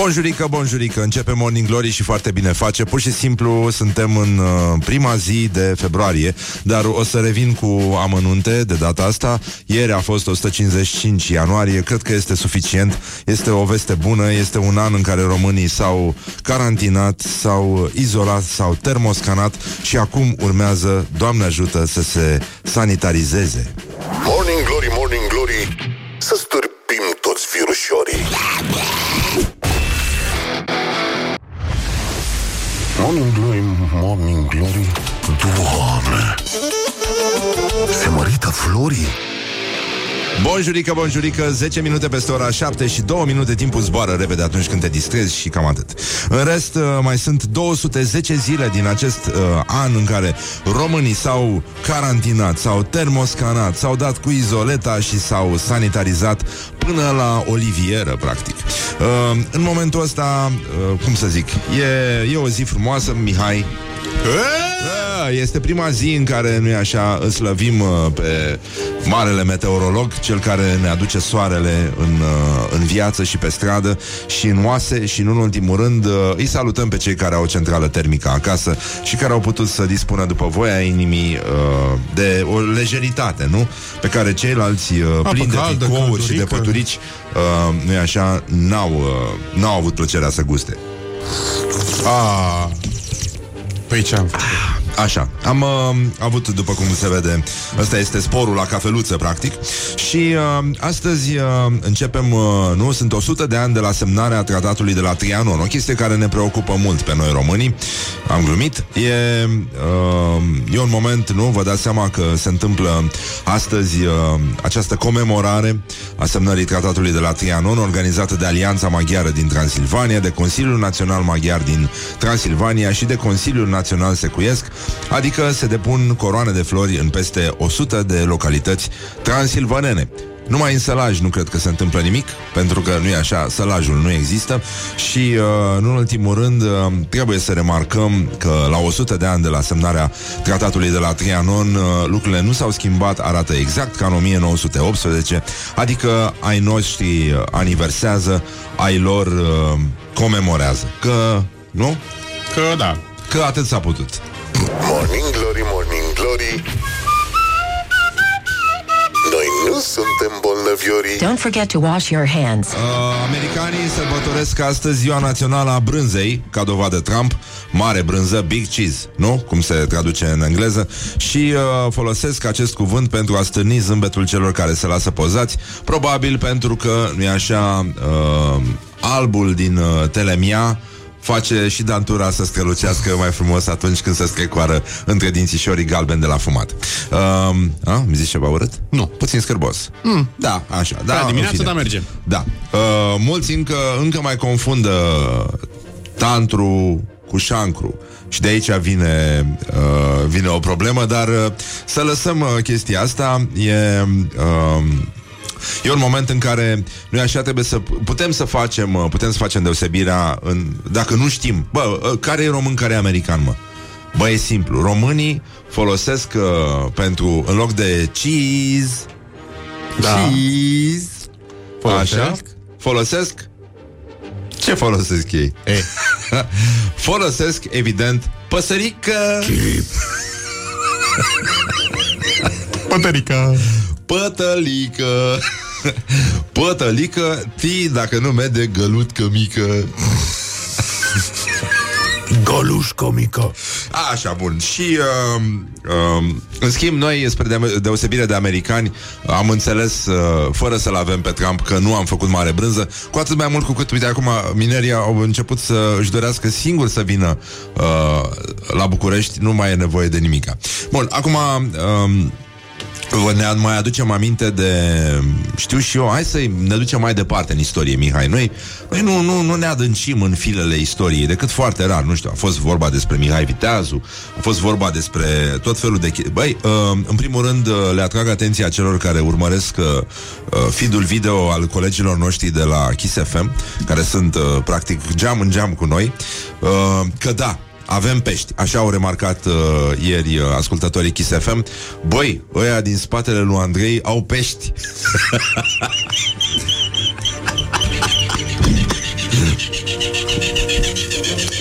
Bonjurică, bonjurică, începe Morning Glory și foarte bine face. Pur și simplu suntem în uh, prima zi de februarie Dar o să revin cu amănunte de data asta. Ieri a fost 155 ianuarie, cred că este suficient. Este o veste bună, este un an în care românii s-au carantinat S-au izolat, s-au termoscanat Și acum urmează, Doamne ajută, să se sanitarizeze. Morning Glory, Morning Glory, să stârpim Morning Glory, Doamne! Se mărită florii? Bonjurică, bonjurică, 10 minute peste ora 7 și 2 minute timpul zboară repede atunci când te distrezi și cam atât. În rest, uh, mai sunt 210 zile din acest uh, an în care românii s-au carantinat, s-au termoscanat, s-au dat cu izoleta și s-au sanitarizat până la olivieră, practic. Uh, în momentul ăsta, uh, cum să zic, e, e o zi frumoasă, Mihai, da, este prima zi în care, nu-i așa, îl slăvim uh, pe marele meteorolog, cel care ne aduce soarele în, uh, în viață și pe stradă și în oase și, nu în ultimul rând, uh, îi salutăm pe cei care au o centrală termică acasă și care au putut să dispună după voia inimii uh, de o lejeritate, nu? Pe care ceilalți uh, plini de caldă, tricouri și de căldurică. păturici, uh, nu-i așa, n-au, uh, n-au avut plăcerea să guste. A, păi ce am făcut? Așa, am uh, avut, după cum se vede, ăsta este sporul la cafeluță, practic. Și uh, astăzi uh, începem, uh, nu, sunt 100 de ani de la semnarea tratatului de la Trianon, o chestie care ne preocupă mult pe noi românii. Am glumit. E, uh, e un moment, nu, vă dați seama că se întâmplă astăzi uh, această comemorare a semnării tratatului de la Trianon, organizată de Alianța Maghiară din Transilvania, de Consiliul Național Maghiar din Transilvania și de Consiliul Național Secuiesc, adică se depun coroane de flori în peste 100 de localități transilvanene. Numai în sălaj nu cred că se întâmplă nimic, pentru că nu e așa, sălajul nu există și, uh, nu în ultimul rând, uh, trebuie să remarcăm că la 100 de ani de la semnarea tratatului de la Trianon, uh, lucrurile nu s-au schimbat, arată exact ca în 1918, adică ai noștri uh, aniversează, ai lor uh, comemorează. Că, nu? Că da. Că atât s-a putut. Morning Glory, Morning Glory, noi nu suntem bolnăviorii. Don't forget to wash your hands. Uh, americanii sărbătoresc astăzi ziua națională a brânzei, ca dovadă Trump, mare brânză, big cheese, nu? Cum se traduce în engleză, și uh, folosesc acest cuvânt pentru a stârni zâmbetul celor care se lasă pozați, probabil pentru că, nu-i așa, uh, albul din uh, Telemia face și dantura să strălucească mai frumos atunci când se strecoară între dințișorii galbeni de la fumat. Uh, a, mi zici ceva urât? Nu. Puțin scârbos. Mm. Da, așa. Da, Da, în dimineața, fine. da, merge. Da. Uh, mulți încă, încă mai confundă tantru cu șancru. Și de aici vine, uh, vine o problemă, dar uh, să lăsăm uh, chestia asta. E... Uh, E un moment în care noi așa trebuie să putem să facem, uh, putem să facem deosebirea în, dacă nu știm, bă, uh, care e român, care e american, mă. Bă, e simplu. Românii folosesc uh, pentru, în loc de cheese, Da. cheese, Folosesc? Așa, folosesc ce folosesc ei? E. folosesc, evident, păsărică Pătărica. Pătălică Pătălică Ti, dacă nu mede, gălutcă mică Golușcă mică. Așa, bun. Și, uh, uh, în schimb, noi, spre de- deosebire de americani, am înțeles, uh, fără să-l avem pe Trump, că nu am făcut mare brânză, cu atât mai mult cu cât, uite, acum minerii au început să își dorească singur să vină uh, la București, nu mai e nevoie de nimica. Bun, acum... Uh, Vă ne mai aducem aminte de Știu și eu, hai să ne ducem mai departe în istorie, Mihai. Noi, noi nu, nu, nu ne adâncim în filele istoriei Decât foarte rar, nu știu A fost vorba despre Mihai Viteazu A fost vorba despre tot felul de chi- Băi, uh, în primul rând uh, Le atrag atenția celor care urmăresc uh, uh, Feed-ul video al colegilor noștri De la Kiss FM Care sunt, uh, practic, geam în geam cu noi uh, Că da, avem pești. Așa au remarcat uh, ieri uh, ascultătorii Kiss FM. Băi, ăia din spatele lui Andrei au pești.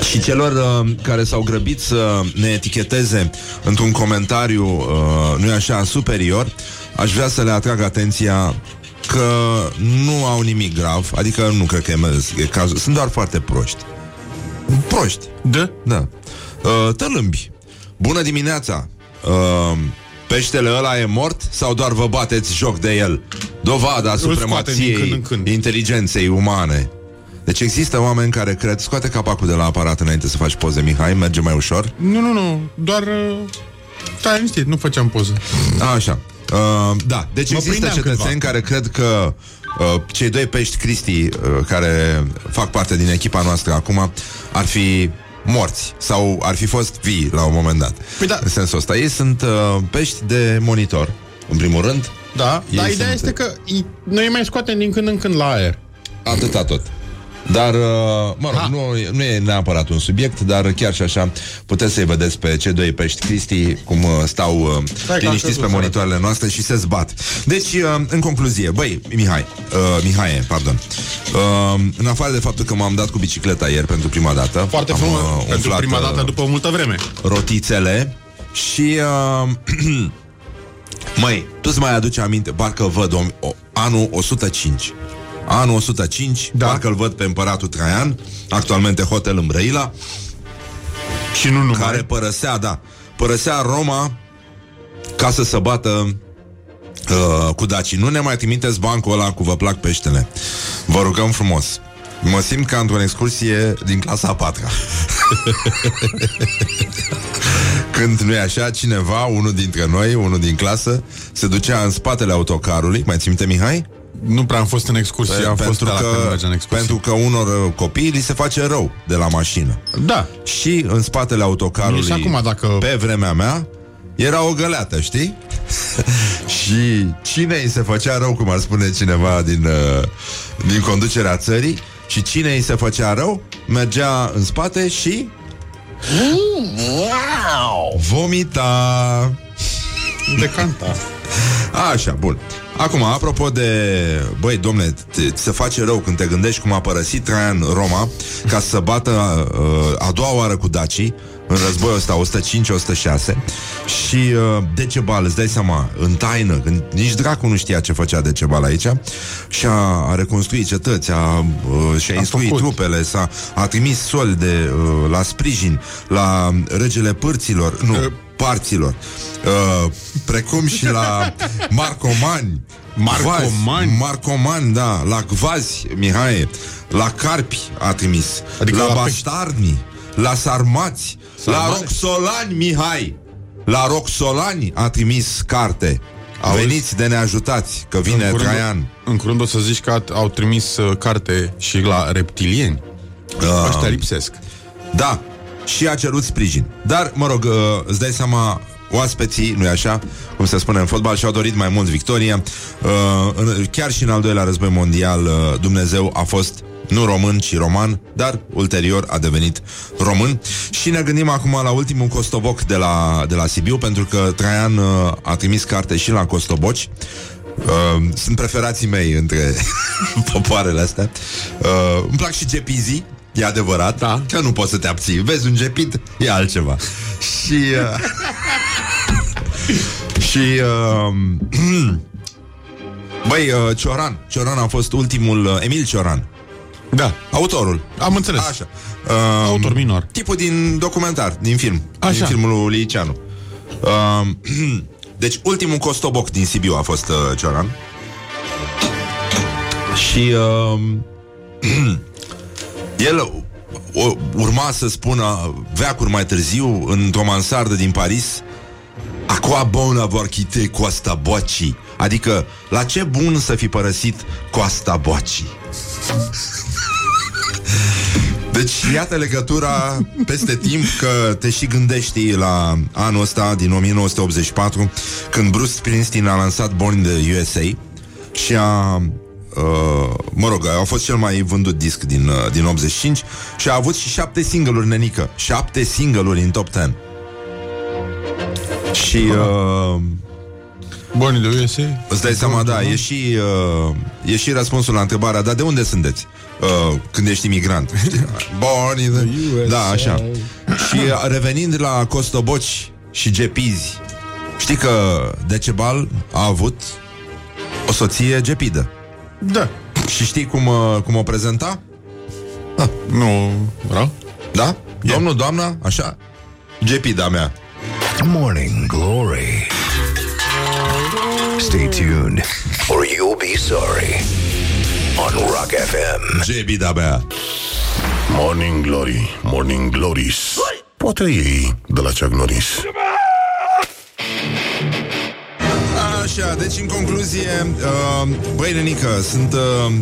Și celor uh, care s-au grăbit să ne eticheteze într-un comentariu, uh, nu așa, superior, aș vrea să le atrag atenția că nu au nimic grav, adică nu cred că e, e cazul, sunt doar foarte proști. Proști. Da? Da. Uh, tălâmbi. Bună dimineața. Uh, peștele ăla e mort sau doar vă bateți joc de el? Dovada scoatem din supremației când în când. inteligenței umane. Deci există oameni care cred... Scoate capacul de la aparat înainte să faci poze, Mihai, merge mai ușor. Nu, nu, nu, doar... Uh, stai liniștit, nu făceam poză. A, așa. Uh, da, deci Mă există prindeam cetățeni cândva. care cred că uh, cei doi pești Cristi uh, care fac parte din echipa noastră acum ar fi morți sau ar fi fost vii la un moment dat. Păi da. În sensul ăsta. Ei sunt uh, pești de monitor, în primul rând. Da, Ei dar ideea sunt- este că i- noi îi mai scoatem din când în când la aer. Atâta tot. Dar, uh, mă rog, Ha. nu, nu e neapărat un subiect, dar chiar și așa puteți să-i vedeți pe cei doi pești Cristi cum uh, stau uh, că am liniștiți crezut, pe sărac. monitoarele noastre și se zbat. Deci, uh, în concluzie, băi, Mihai, uh, Mihai, pardon, uh, în afară de faptul că m-am dat cu bicicleta ieri pentru prima dată, Foarte am, frumos, uh, pentru umflat, prima dată uh, după multă vreme. rotițele și uh, Măi, tu îți mai aduci aminte Parcă văd o, o, anul 105 Anul 105 Da. Parcă îl văd pe împăratul Traian Actualmente hotel în Brăila Și nu numai. Care părăsea, da Părăsea Roma Ca să se bată uh, Cu dacii Nu ne mai trimiteți bancul ăla cu vă plac peștele Vă rugăm frumos Mă simt ca într-o excursie din clasa a patra Când nu e așa, cineva, unul dintre noi, unul din clasă, se ducea în spatele autocarului, mai ții minte, Mihai? Nu prea am fost în excursie, am fost pentru, la când că, mergeam în excursie. pentru că unor uh, copii li se face rău de la mașină. Da, Și în spatele autocarului, Și acum, dacă- pe vremea mea, era o găleată, știi? și cine îi se făcea rău, cum ar spune cineva din, uh, din conducerea țării, și cine îi se făcea rău, mergea în spate și... Vomita! decanta. Așa, bun. Acum, apropo de... Băi, domne, te- ți se face rău când te gândești cum a părăsit Traian Roma ca să bată uh, a doua oară cu dacii în războiul ăsta 105-106 și uh, Decebal, îți dai seama, în taină, când nici dracu nu știa ce făcea Decebal aici și a, a reconstruit cetăți, a, uh, și-a A instruit făcut. trupele, s-a, a trimis solde uh, la sprijin, la regele părților, nu, Uh. Parților, uh, precum și la Marcomani. Marcomani? Gvazi, Marcomani, da, la Gvazi, Mihai, la Carpi a trimis, Adică adică la, la la pești. Baștarni, la Sarmați, la Sarmați? Roxolani, Mihai. La Roxolani a trimis carte. Auzi? Veniți de ne ajutați, că vine în, curând, Traian. în curând o să zici că at- au trimis uh, carte și la reptilieni. Ah. Ăștia lipsesc. Da, și a cerut sprijin. Dar, mă rog, uh, îți dai seama, oaspeții, nu-i așa, cum se spune în fotbal, și-au dorit mai mult victoria. Uh, în- Chiar și în al doilea război mondial, uh, Dumnezeu a fost nu român, ci roman, dar ulterior a devenit român. Și ne gândim acum la ultimul costoboc de la, de la Sibiu, pentru că Traian uh, a trimis carte și la costoboci. Uh, sunt preferații mei între popoarele astea. Uh, îmi plac și gepizii, e adevărat, Da. că nu poți să te abții. Vezi un gepit, e altceva. și... Uh, și... Uh, băi, uh, Cioran. Cioran a fost ultimul... Uh, Emil Cioran. Da, Autorul. am înțeles. Așa. Uh, Autor minor. Tipul din documentar, din film. Așa. Din filmul lui Liceanu. Uh, deci, ultimul costoboc din Sibiu a fost uh, Cioran. Și uh, el o, urma să spună veacuri mai târziu, într-o mansardă din Paris, a quoi bon avoir quitté Costa Boaci? Adică, la ce bun să fi părăsit Costa Boaci? Deci, iată legătura peste timp că te și gândești la anul ăsta din 1984, când Bruce Springsteen a lansat Born in the USA și a uh, mă rog, a fost cel mai vândut disc din, uh, din 85 și a avut și șapte single-uri, nenică. Șapte single-uri în top 10. Și... Uh, Born in the USA? Îți dai seama, da, e și, uh, e și răspunsul la întrebarea, dar de unde sunteți? Uh, când ești imigrant. Born in the... Da, așa. Și uh, revenind la Costoboci și Gepizi, știi că Decebal a avut o soție gepidă. Da. Și știi cum, uh, cum o prezenta? Nu rău? Da? Domnul, doamna, așa? Gepida mea. Morning Glory. Stay tuned, or you'll be sorry. On Rock FM. Gepida mea. Morning Glory, Morning Glories Poate ei de la Chuck Norris Așa, deci în concluzie uh, Băi, Nenică, sunt uh,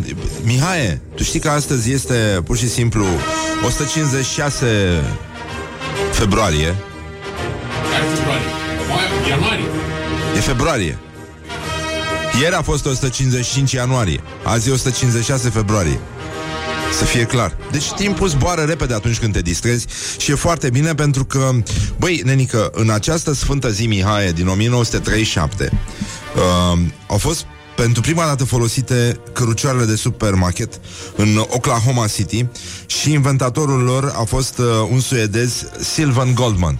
Mihai, tu știi că astăzi este Pur și simplu 156 Februarie Care februarie? Mai- Ianuarie. E februarie Ieri a fost 155 ianuarie Azi e 156 februarie să fie clar. Deci timpul zboară repede atunci când te distrezi și e foarte bine pentru că, băi, nenică, în această sfântă zi Mihai din 1937 uh, au fost pentru prima dată folosite cărucioarele de supermarket în Oklahoma City și inventatorul lor a fost uh, un suedez Sylvan Goldman.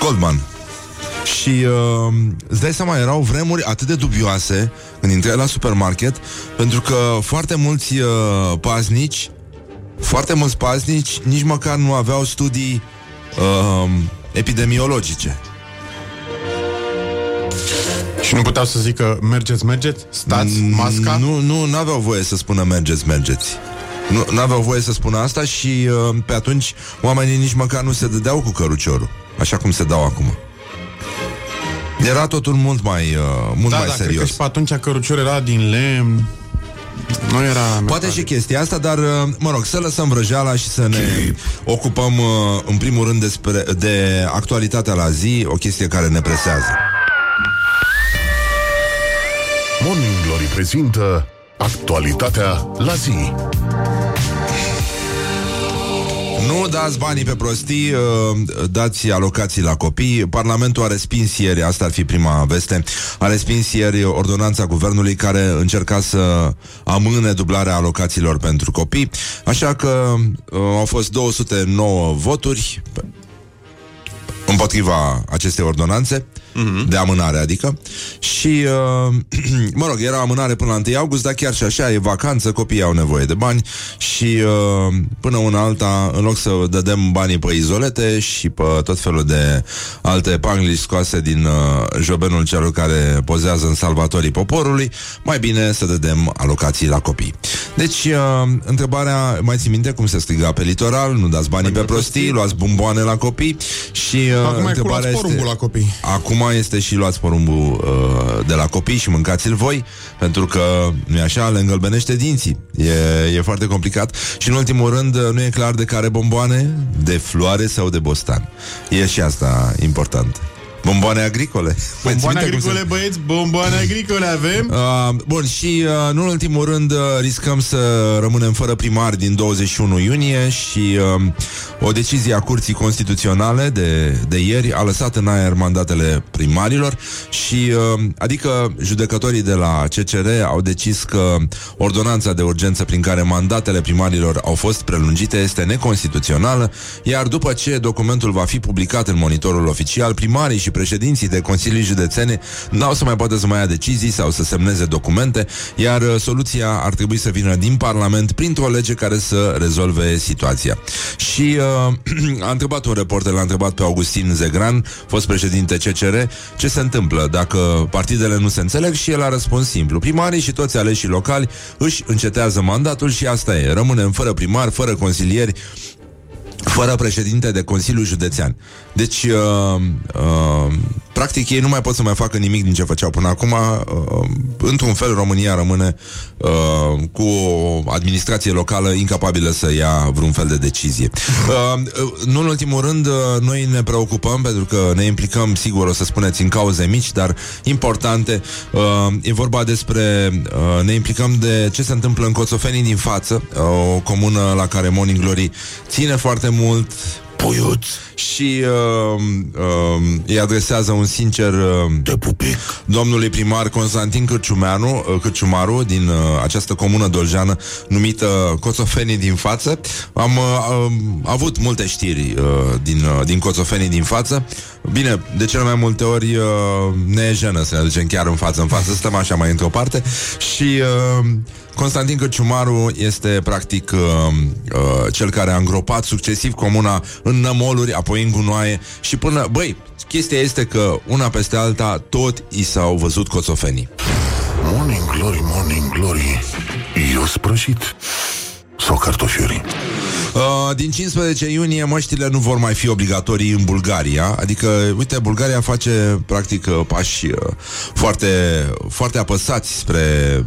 Goldman. Și uh, îți dai seama, erau vremuri atât de dubioase când intrai la supermarket, pentru că foarte mulți uh, paznici, foarte mulți paznici, nici măcar nu aveau studii uh, epidemiologice. Și nu puteau să zică mergeți, mergeți, stați, masca? Nu, nu, nu aveau voie să spună mergeți, mergeți. Nu, nu aveau voie să spună asta și uh, pe atunci oamenii nici măcar nu se dădeau cu căruciorul, așa cum se dau acum. Era totul mult mai, uh, mult da, mai da, cred serios. că și pe atunci cărucior era din lemn. Nu era... Poate și chestia asta, dar, uh, mă rog, să lăsăm vrăjeala și să ne ocupăm, uh, în primul rând, despre, de actualitatea la zi, o chestie care ne presează. Morning Glory prezintă Actualitatea la zi Nu dați banii pe prostii, uh, dați alocații la copii. Parlamentul a respins ieri, asta ar fi prima veste, a respins ieri ordonanța guvernului care încerca să amâne dublarea alocațiilor pentru copii. Așa că uh, au fost 209 voturi împotriva acestei ordonanțe Mhm. de amânare, adică. Și, uh, mă rog, era amânare până la 1 august, dar chiar și așa e vacanță, copiii au nevoie de bani și uh, până una alta, în loc să dădem banii pe izolete și pe tot felul de alte panglici scoase din uh, jobenul celor care pozează în salvatorii poporului, mai bine să dădem alocații la copii. Deci, uh, întrebarea, mai ții minte cum se striga pe litoral, nu dați banii pe prostii, luați bomboane la copii și uh, Acum e cu întrebarea luați este... porumbul la copii. Acum este și luați porumbul uh, de la copii și mâncați-l voi, pentru că, nu așa, le îngălbenește dinții. E, e foarte complicat. Și în ultimul rând, uh, nu e clar de care bomboane, de floare sau de bostan. E și asta important. Bomboane agricole. Mai ții Bomboane minte cum se- agricole, băieți, bomboane agricole avem. Uh, bun, și uh, nu în ultimul rând uh, riscăm să rămânem fără primar din 21 iunie și uh, o decizie a Curții Constituționale de, de ieri a lăsat în aer mandatele primarilor și uh, adică judecătorii de la CCR au decis că ordonanța de urgență prin care mandatele primarilor au fost prelungite este neconstituțională, iar după ce documentul va fi publicat în monitorul oficial, primarii și președinții de consilii județene n-au să mai poată să mai ia decizii sau să semneze documente, iar uh, soluția ar trebui să vină din Parlament printr-o lege care să rezolve situația. Și uh, a întrebat un reporter, l-a întrebat pe Augustin Zegran, fost președinte CCR, ce se întâmplă dacă partidele nu se înțeleg și el a răspuns simplu. Primarii și toți aleșii locali își încetează mandatul și asta e. Rămânem fără primar, fără consilieri, fără președinte de Consiliu Județean. Deci, uh, uh, practic ei nu mai pot să mai facă nimic din ce făceau până acum. Uh, într-un fel, România rămâne uh, cu o administrație locală incapabilă să ia vreun fel de decizie. Uh, uh, nu în ultimul rând, uh, noi ne preocupăm pentru că ne implicăm, sigur, o să spuneți, în cauze mici, dar importante. Uh, e vorba despre... Uh, ne implicăm de ce se întâmplă în Coțofenii din față, uh, o comună la care Morning Glory ține foarte mult, Puiuț și uh, uh, îi adresează un sincer uh, de pupic. domnului primar Constantin Cârciumeanu, uh, Cârciumaru din uh, această comună doljeană numită Coțofenii din față. Am uh, uh, avut multe știri uh, din, uh, din Coțofenii din față. Bine, de cele mai multe ori uh, ne e jenă să ne ducem chiar în față în față, stăm așa mai într-o parte și uh, Constantin Căciumaru este practic uh, uh, cel care a îngropat succesiv comuna în nămoluri, apoi în gunoaie și până... Băi, chestia este că una peste alta tot i s-au văzut coțofenii. Morning glory, morning glory. Eu sprășit. Sau cartofiuri. Uh, din 15 iunie măștile nu vor mai fi obligatorii în Bulgaria. Adică, uite, Bulgaria face practic uh, pași uh, foarte, foarte apăsați spre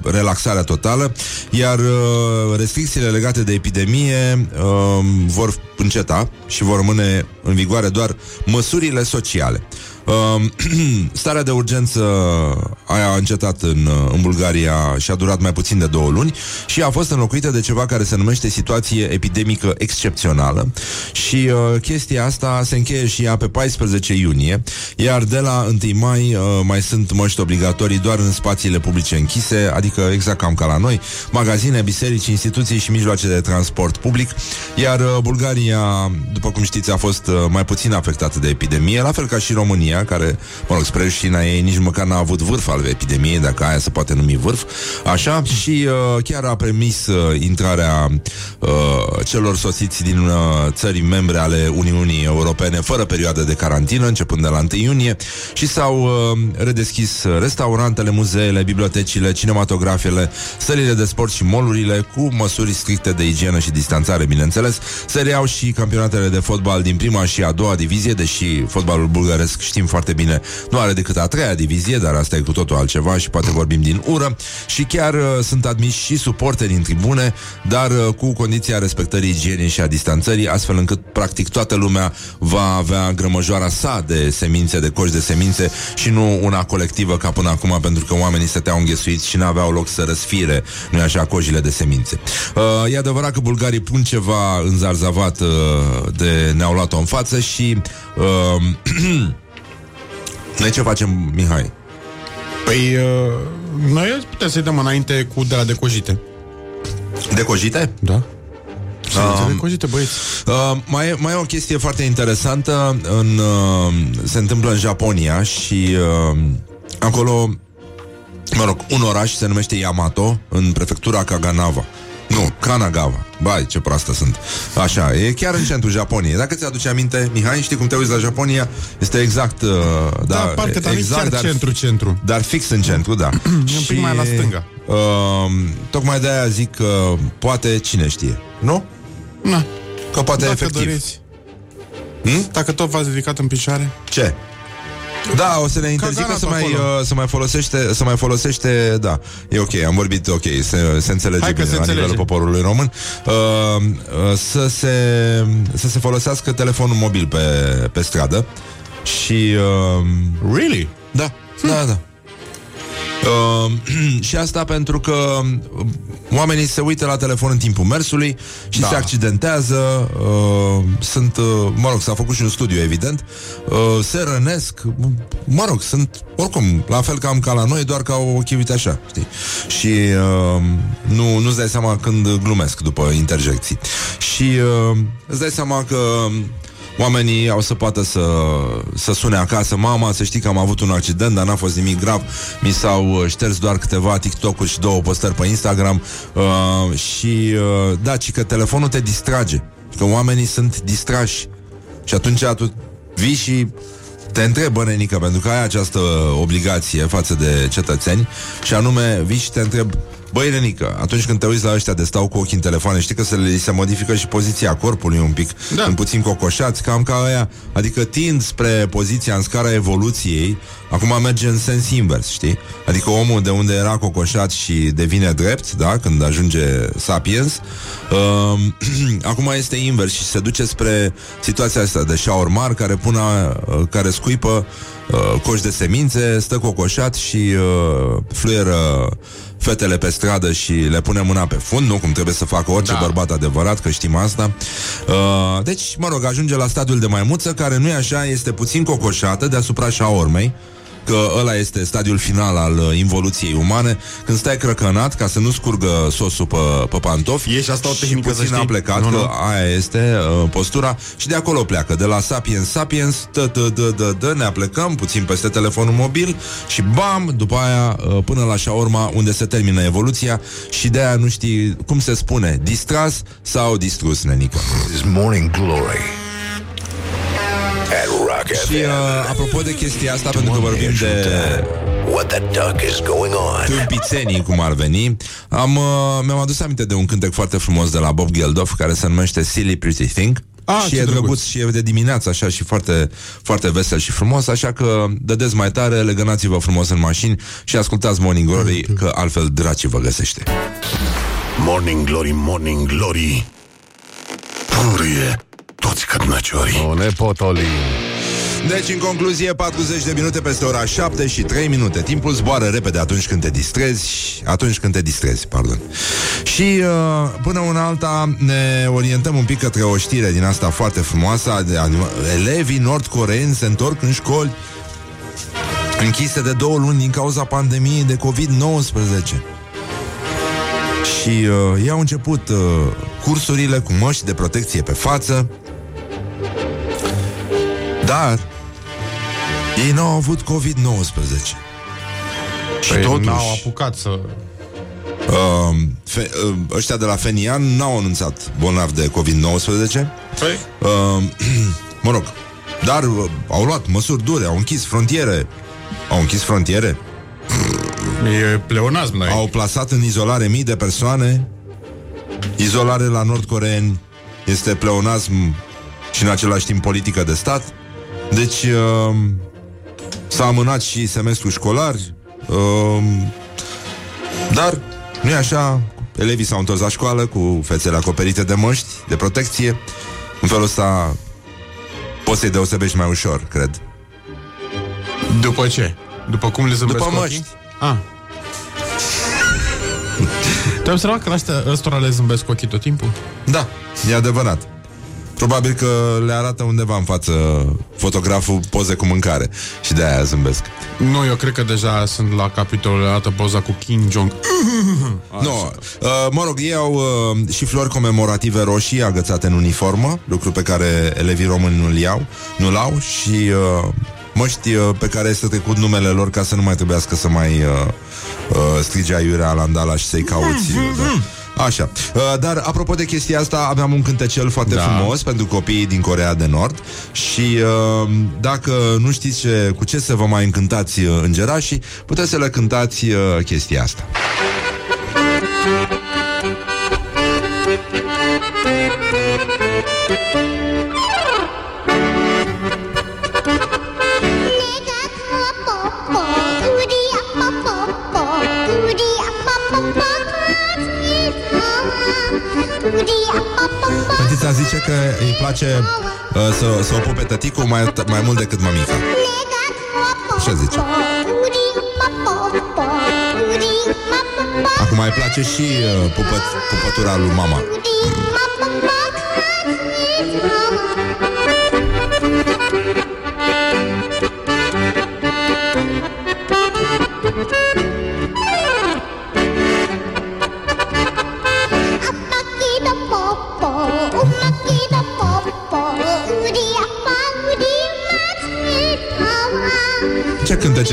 relaxarea totală Iar uh, restricțiile legate de epidemie uh, vor înceta și vor rămâne în vigoare doar măsurile sociale. Um, starea de urgență aia a încetat în, uh, în Bulgaria și a durat mai puțin de două luni și a fost înlocuită de ceva care se numește situație epidemică excepțională. Și uh, chestia asta se încheie și ea pe 14 iunie, iar de la 1 mai uh, mai sunt măști obligatorii doar în spațiile publice închise, adică exact cam ca la noi, magazine, biserici, instituții și mijloace de transport public, iar uh, Bulgaria, după cum știți, a fost uh, mai puțin afectată de epidemie, la fel ca și România, care, mă rog, spre rușina ei nici măcar n-a avut vârf al epidemiei, dacă aia se poate numi vârf, așa, și uh, chiar a permis uh, intrarea uh, celor sosiți din uh, țări membre ale Uniunii Europene fără perioadă de carantină, începând de la 1 iunie, și s-au uh, redeschis restaurantele, muzeele, bibliotecile, cinematografele, sălile de sport și molurile cu măsuri stricte de igienă și distanțare, bineînțeles. Se reiau și campionatele de fotbal din prima și a doua divizie, deși fotbalul bulgăresc știm foarte bine, nu are decât a treia divizie, dar asta e cu totul altceva și poate vorbim din ură. Și chiar uh, sunt admiși și suporteri în tribune, dar uh, cu condiția respectării igienei și a distanțării, astfel încât practic toată lumea va avea grămăjoara sa de semințe, de coși de semințe și nu una colectivă ca până acum, pentru că oamenii stăteau înghesuiți și n-aveau loc să răsfire, nu așa, cojile de semințe. Uh, e adevărat că bulgarii pun ceva în zarzavat uh, de ne-au luat-o în față și uh, noi ce facem, Mihai? Păi, uh, noi putem să-i dăm înainte cu de la decojite. Decojite? Da? Um, Um, decojite, băieți. Uh, mai, e- mai e o chestie foarte interesantă în, uh, Se întâmplă în Japonia Și uh, acolo Mă rog, un oraș se numește Yamato În prefectura Kaganawa nu, Kanagawa. Bai, ce proastă sunt. Așa, e chiar în centrul Japoniei. Dacă ți-aduce aminte, Mihai, știi cum te uiți la Japonia? Este exact... Uh, Da, da, parcă, dar exact, nu chiar dar, centru-centru. dar fix în centru, da. E un pic mai la stânga. Uh, tocmai de-aia zic că poate cine știe. Nu? Na, Că poate dacă efectiv. doriți. Hmm? Dacă tot v-ați ridicat în picioare, Ce? Da, o să ne interzică Cagana să pe mai, acolo. uh, să mai folosește, să mai folosește, da, e ok, am vorbit, ok, se, se înțelege Hai că bine se la înțelege. nivelul poporului român, uh, uh, să, se, să se folosească telefonul mobil pe, pe stradă și... Uh, really? da, da, da. Uh, și asta pentru că uh, oamenii se uită la telefon în timpul mersului și Da. se accidentează. Uh, sunt, uh, mă rog, s-a făcut și un studiu, evident. Uh, se rănesc. Mă rog, sunt oricum la fel cam ca la noi, doar că au ochii, uite așa, știi? Și uh, nu, nu-ți dai seama când glumesc după interjecții. Și uh, îți dai seama că Oamenii au să poată să, să sune acasă. Mama, să știi că am avut un accident Dar n-a fost nimic grav. Mi s-au uh, șters doar câteva TikTok-uri și două postări pe Instagram. Uh, Și uh, da, ci că telefonul te distrage. Că oamenii sunt distrași. Și atunci tu vii și te întreb, bă, nenică, pentru că ai această obligație față de cetățeni. Și anume vii și te întreb Băi, Renică, atunci când te uiți la ăștia de stau cu ochii în telefoane, știi că se le se modifică și poziția corpului un pic, Da. în puțin cocoșați, cam ca aia, adică tind spre poziția în scara evoluției, acum merge în sens invers, știi? Adică omul de unde era cocoșat și devine drept, da, când ajunge sapiens, uh, acum este invers și se duce spre situația asta de șaormar care pune, uh, care scuipă uh, coș de semințe, stă cocoșat și uh, fluieră fetele pe stradă și le pune mâna pe fund, nu cum trebuie să facă orice da. Da. bărbat adevărat, că știm asta. Uh, deci, mă rog, ajunge la stadiul de maimuță, care nu e așa, este puțin cocoșată deasupra șaormei, că ăla este stadiul final al uh, involuției umane, când stai crăcănat ca să nu scurgă sosul pe, pe pantofi. E și asta o și tehnică, să puțin știi. a plecat, Nu, că nu. aia este uh, postura și de acolo pleacă, de la Sapiens Sapiens, tă, tă, tă, tă, tă, ne aplecăm puțin peste telefonul mobil și bam, după aia uh, până la șaorma unde se termină evoluția și de aia nu știi cum se spune, distras sau distrus, nenică. is Morning Glory at Rock Și uh, FM. apropo de chestia asta, pentru că vorbim de What the duck is going on? tâmpițenii, cum ar veni, am, uh, mi-am adus aminte de un cântec foarte frumos de la Bob Geldof, care se numește Silly Pretty Thing. Ah, și ce e drăguț. drăguț și e de dimineață așa și foarte, foarte vesel și frumos Așa că dădeți mai tare, legănați-vă frumos în mașini Și ascultați Morning Glory Că altfel draci vă găsește Morning Glory, Morning Glory Purie toți cărnăciorii O nepotoli. Deci, în concluzie, 40 de minute peste ora 7 și 3 minute. Timpul zboară repede atunci când te distrezi, atunci când te distrezi, pardon. Și uh, până una alta ne orientăm un pic către o știre din asta foarte frumoasă. De anima- elevii nord-coreeni se întorc în școli închise de două luni din cauza pandemiei de COVID-19. Și uh, ei au început uh, cursurile cu măști de protecție pe față, dar ei n-au avut COVID-19. Și Păi totuși, n-au apucat să... uh, fe, uh, ăștia de la Fenian n-au anunțat bolnavi de COVID-19. Păi, Uh, mă rog, dar uh, au luat măsuri dure, au închis frontiere. Au închis frontiere, e pleonazm, noi. au plasat în izolare mii de persoane. Izolare la nordcoreeni este pleonasm și în același timp politică de stat. Deci uh, s-a amânat și semestrul școlar, uh, dar nu e așa. Elevii s-au întors la școală cu fețele acoperite de măști, de protecție. În felul ăsta poți să-i deosebești mai ușor, cred. După ce? După cum le zâmbesc După ochii? măști. Ah. Te-ai observat că la astea, ăstora le zâmbesc ochii tot timpul? Da, e adevărat. Probabil că le arată undeva în față fotograful poze cu mâncare și de aia zâmbesc. Nu, eu cred că deja sunt la capitolul arată poza cu Kim Jong. Nu, uh, mă rog, ei au uh, și flori comemorative roșii agățate în uniformă, lucru pe care elevii români nu-l iau, nu-l au și uh, măști uh, pe care este trecut numele lor ca să nu mai trebuiască să mai uh, uh, strige aiurea la andalaș și să-i cauți. Da. Așa. Uh, dar apropo de chestia asta, aveam un cântecel foarte Da. frumos pentru copiii din Corea de Nord și uh, dacă nu știți ce, cu ce să vă mai încântați uh, îngerașii, puteți să le cântați uh, chestia asta. 내가 Luisa zice că îi place uh, să, să o pupe tăticul mai, mai mult decât mămica. Așa zice. Acum mai place și uh, pupă, pupătura lui mama.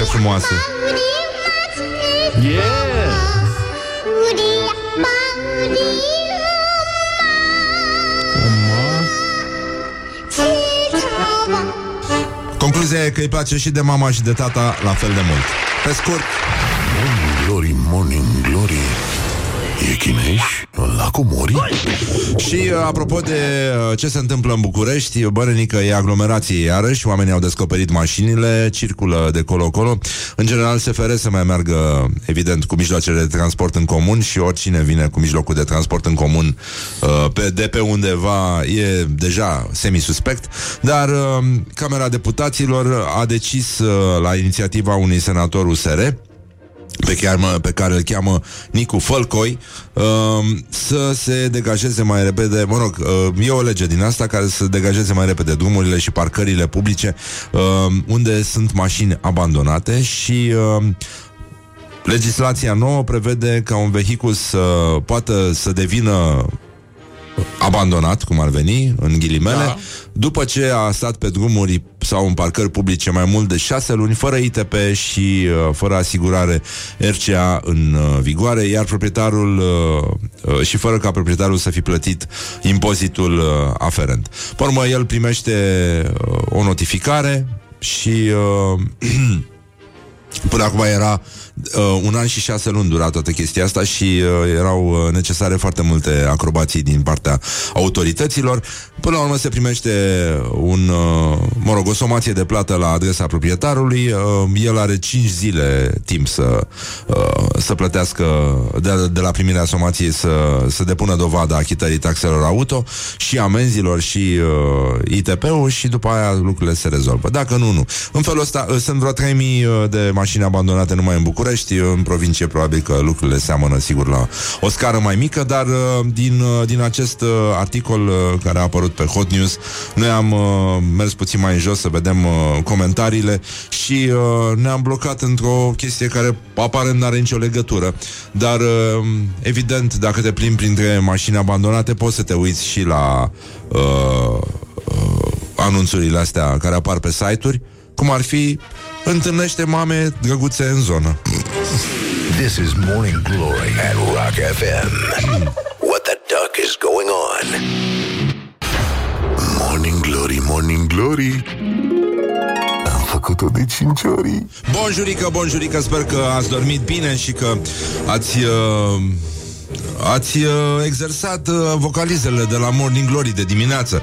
frumoasă. Yeah! Concluzia e că îi place și de mama și de tata la fel de mult. Pe scurt... Morning glory, morning glory. E chinești? La comorii? Și uh, apropo de uh, ce se întâmplă în București, bărănică e aglomerație iarăși, oamenii au descoperit mașinile, circulă de colo-colo. În general, SFR să mai meargă, evident, cu mijloacele de transport în comun și oricine vine cu mijlocul de transport în comun uh, pe, de pe undeva e deja semi-suspect. Dar uh, Camera Deputaților a decis uh, la inițiativa unui senator USR pe care, pe care îl cheamă Nicu Fălcoi, uh, să se degajeze mai repede, mă rog, uh, e o lege din asta care să degajeze mai repede drumurile și parcările publice uh, unde sunt mașini abandonate și uh, legislația nouă prevede ca un vehicul să poată să devină abandonat, cum ar veni, în ghilimele, da. după ce a stat pe drumuri sau în parcări publice mai mult de șase luni, fără ITP și uh, fără asigurare RCA în uh, vigoare, iar proprietarul uh, uh, și fără ca proprietarul să fi plătit impozitul uh, aferent. Pe urmă, el primește uh, o notificare și uh, Până acum era uh, un an și șase luni dura toată chestia asta și uh, erau uh, necesare foarte multe acrobații din partea autorităților. Până la urmă se primește un, uh, mă rog, o somație de plată la adresa proprietarului. Uh, el are 5 zile timp să, uh, să plătească de, de la primirea somației să, să depună dovada achitării taxelor auto și amenzilor și uh, ITP-ul și după aia lucrurile se rezolvă. Dacă nu, nu. În felul ăsta uh, sunt vreo 3000 de mașini abandonate numai în București. În provincie probabil că lucrurile seamănă sigur la o scară mai mică, dar uh, din, uh, din acest uh, articol care a apărut pe Hot News, noi am mers puțin mai în jos să vedem comentariile și ne-am blocat într-o chestie care aparent n-are nicio legătură. Dar evident, dacă te plimbi printre mașini abandonate, poți să te uiți și la uh, uh, anunțurile astea care apar pe site-uri, cum ar fi întâlnește mame drăguțe în zonă. This is Morning Glory at Rock FM. what the duck is going on? Morning Glory, Morning Glory Am făcut-o de cinci ori Bonjurică, bonjurică, sper că ați dormit bine și că ați... Uh... Ați uh, exersat uh, vocalizele de la Morning Glory de dimineață.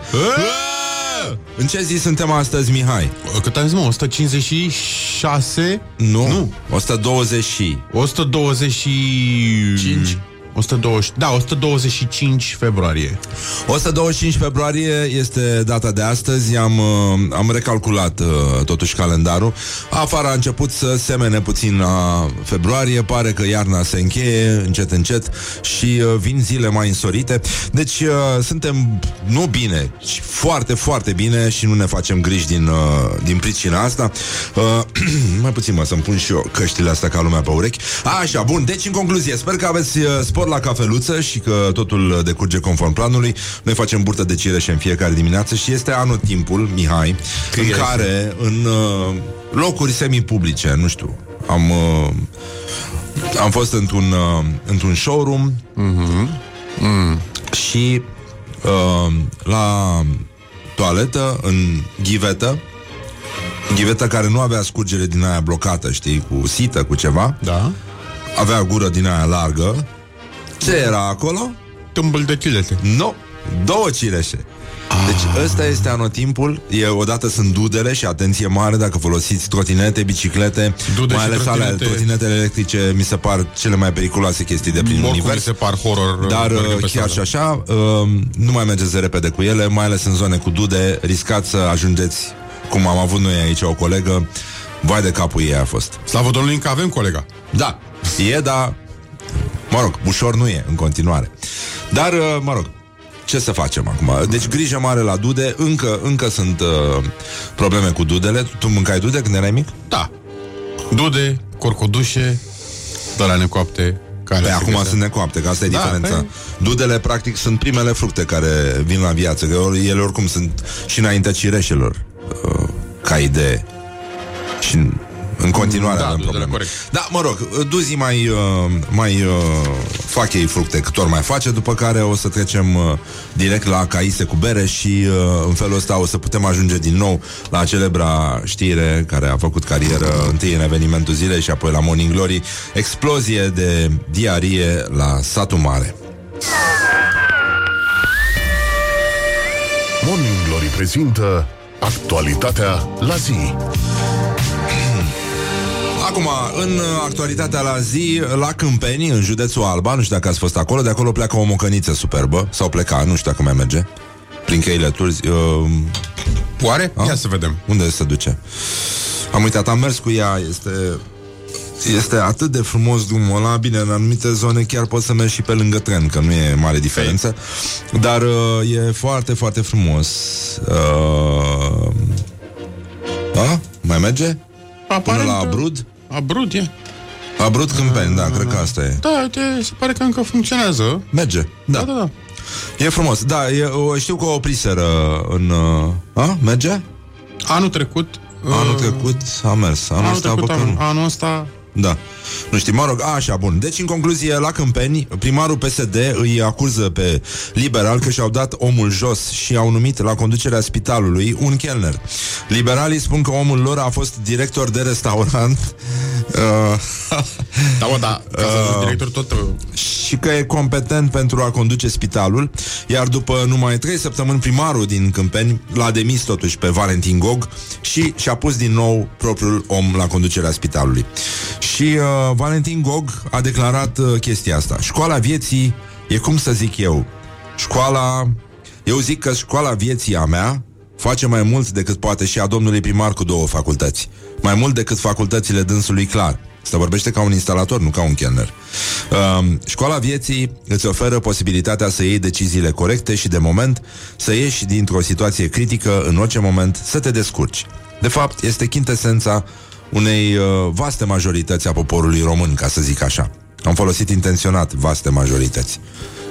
În ce zi suntem astăzi, Mihai? Cât am zis, mă, 156? Nu, Nu. 120 și 125 120, da, 125 februarie. 125 februarie este data de astăzi. Am, uh, am recalculat uh, totuși calendarul. Afară a început să semene puțin la februarie. Pare că iarna se încheie încet încet Și uh, vin zile mai însorite. Deci uh, suntem nu bine ci Foarte, foarte bine Și nu ne facem griji din, uh, din pricina asta. Uh, Mai puțin mă să-mi pun și eu căștile astea ca lumea pe urechi. Așa, bun, deci în concluzie Sper că aveți uh, spor la cafeluță Și că totul decurge conform planului Noi facem burtă de cireșe în fiecare dimineață Și este anul timpul, Mihai Că În este. care în uh, locuri semi-publice Nu știu Am uh, am fost într-un, uh, într-un showroom și uh, la toaletă, în ghivetă, ghivetă care nu avea scurgere din aia blocată, știi, cu sită, cu ceva, Da? avea gură din aia largă. Ce era acolo? Tâmbul de chilete. Nu, două cireșe. Deci ăsta este anotimpul e, Odată sunt dudele și atenție mare Dacă folosiți trotinete, biciclete Dude Mai și ales alea, trotinete. trotinetele electrice Mi se par cele mai periculoase chestii de prin Oricum mi univers se par horror. Dar mergând uh, pe chiar stradă. și așa uh, Nu mai mergeți repede cu ele Mai ales în zone cu dude Riscați să ajungeți Cum am avut noi aici o colegă Vai de capul ei a fost Slavă Domnului că avem colega. Da, e, dar Mă rog, ușor nu e în continuare Dar, uh, mă rog ce să facem acum? Deci grijă mare la dude Încă, încă sunt uh, probleme cu dudele Tu mâncai dude când erai mic? Da. Dude, corcodușe, de la necoapte. Care Păi se acum găsea. sunt necoapte, că asta e Da, diferența păi- Dudele, practic, sunt primele fructe care vin la viață Că ele oricum sunt și înaintea cireșelor uh, Ca idee Și În continuare Da, avem duzele, probleme. corect. Da, mă rog, Duzi mai, uh, mai uh, fac ei fructe cât ori mai face, după care o să trecem uh, direct la caise cu bere și uh, în felul ăsta o să putem ajunge din nou la celebra știre care a făcut carieră întâi în evenimentul zilei și apoi la Morning Glory, explozie de diarie la satul mare. Morning Glory prezintă actualitatea la zi. Acum, în uh, actualitatea la zi, la Câmpeni, în județul Alba, nu știu dacă ați fost acolo, de acolo pleacă o mocăniță superbă, sau pleca, nu știu dacă mai merge, prin cheile turzi. Uh, Oare? A? Ia să vedem. unde se duce? Am uitat, am mers cu ea, este... Este atât de frumos drumul ăla Bine, în anumite zone chiar poți să mergi și pe lângă tren Că nu e mare diferență Dar uh, e foarte, foarte frumos uh, A? Mai merge? Până Aparent, la Abrud? Abrud e. Abrud Câmpeni, da, cred că asta e Da, uite, se pare că încă funcționează. Merge, da, Da, da, da. E frumos, da, e, o, știu că o opriseră în... Uh, a? Merge? Anul trecut... Anul uh, trecut a mers Anul, Anul ăsta trecut, bă, că anul, nu. anul ăsta... Da. Nu știu, mă rog, a, așa, bun. Deci, în concluzie, la Câmpeni, primarul PSD îi acuză pe liberal că și-au dat omul jos și au numit la conducerea spitalului un chelner. Liberalii spun că omul lor a fost director de restaurant uh, Da, bă, da, ca să uh, director tot... uh, și că e competent pentru a conduce spitalul, iar după numai trei săptămâni primarul din Câmpeni l-a demis totuși pe Valentin Gog și și-a pus din nou propriul om la conducerea spitalului. Și uh, Valentin Gog a declarat uh, chestia asta. Școala vieții e cum să zic eu, școala... Eu zic că școala vieții a mea face mai mult decât poate și a domnului primar cu două facultăți. Mai mult decât facultățile dânsului clar. Să vorbește ca un instalator, nu ca un chelner. Uh, școala vieții îți oferă posibilitatea să iei deciziile corecte și de moment să ieși dintr-o situație critică în orice moment să te descurci. De fapt, este chintesența unei uh, vaste majorități a poporului român, ca să zic așa. Am folosit intenționat vaste majorități.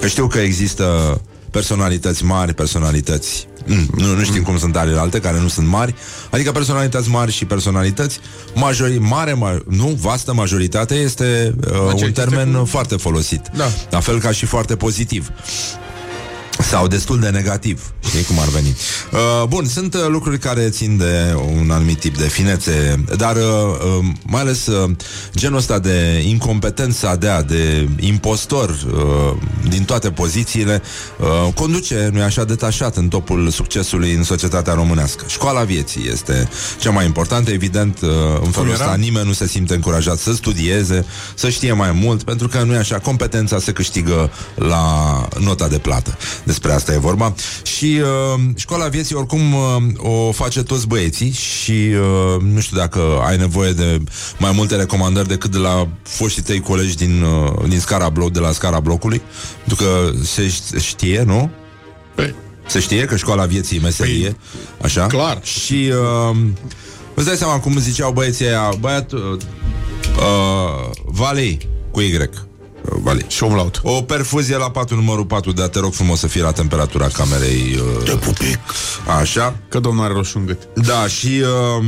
Că știu că există personalități mari, personalități... Mm, nu, nu știm cum sunt ale alte, care nu sunt mari. Adică personalități mari și personalități majori, mare, ma, nu, vastă majoritate este uh, un este termen cu- foarte folosit. Da. La fel ca și foarte pozitiv. Sau destul de negativ. Știi cum ar veni. Uh, Bun, sunt uh, lucruri care țin de un anumit tip de finețe Dar uh, uh, mai ales uh, genul ăsta de incompetență de a, de impostor uh, Din toate pozițiile uh, Conduce, nu așa, detașat în topul succesului în societatea românească. Școala vieții este cea mai importantă Evident, uh, în felul era? ăsta nimeni nu se simte încurajat să studieze Să știe mai mult Pentru că nu e așa, competența se câștigă la nota de plată despre asta e vorba. Și uh, școala vieții oricum uh, o face toți băieții și uh, nu știu dacă ai nevoie de mai multe recomandări decât de la foștii tăi colegi din, uh, din scara bloc, de la scara blocului, pentru că se știe, nu? Pe, Se știe că școala vieții e meserie, așa? clar. Și uh, îți dai seama cum ziceau băieții aia, băiat, uh, uh, Valei, cu Y, uh, Valei. și omlaut. O perfuzie la patul numărul 4, dar te rog frumos să fie la temperatura camerei. Uh, Te pupic. așa. Că domnul are roșu în gât. Da, și... Uh,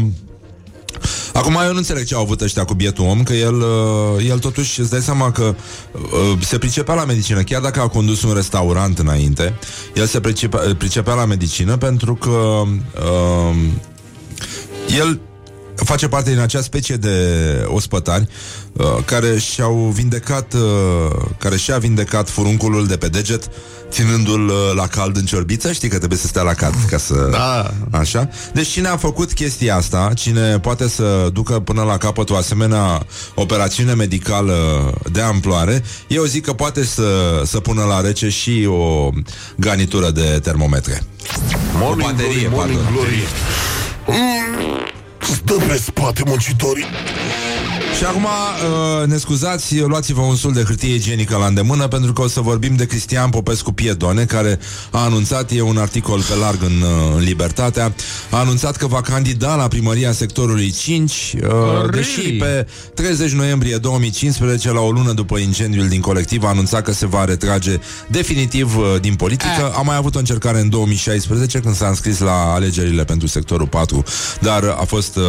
Acum eu nu înțeleg ce au avut ăștia cu bietul om Că el, uh, el totuși îți dai seama că uh, Se pricepea la medicină Chiar dacă a condus un restaurant înainte El se pricepea, pricepea la medicină Pentru că uh, El face parte din acea specie de ospătari uh, care și-au vindecat, uh, care și-a vindecat furunculul de pe deget, ținându-l uh, la cald în ciorbiță. Știi că trebuie să stea la cald ca să... Da. Așa? Deci cine a făcut chestia asta, cine poate să ducă până la capăt o asemenea operațiune medicală de amploare, eu zic că poate să, să pună la rece și o garnitură de termometre. Morning baterie, glory, morning pardon. glory. Mm, Stă pe spate muncitorii. Și acum uh, ne scuzați, luați-vă un sul de hârtie igienică la îndemână pentru că o să vorbim de Cristian Popescu Piedone care a anunțat, e un articol pe larg în, uh, în Libertatea, a anunțat că va candida la primăria sectorului 5 uh, deși pe 30 noiembrie 2015, la o lună după incendiul din colectiv, a anunțat că se va retrage definitiv uh, din politică. A mai avut o încercare în 2016 când s-a înscris la alegerile pentru sectorul 4, dar a fost uh,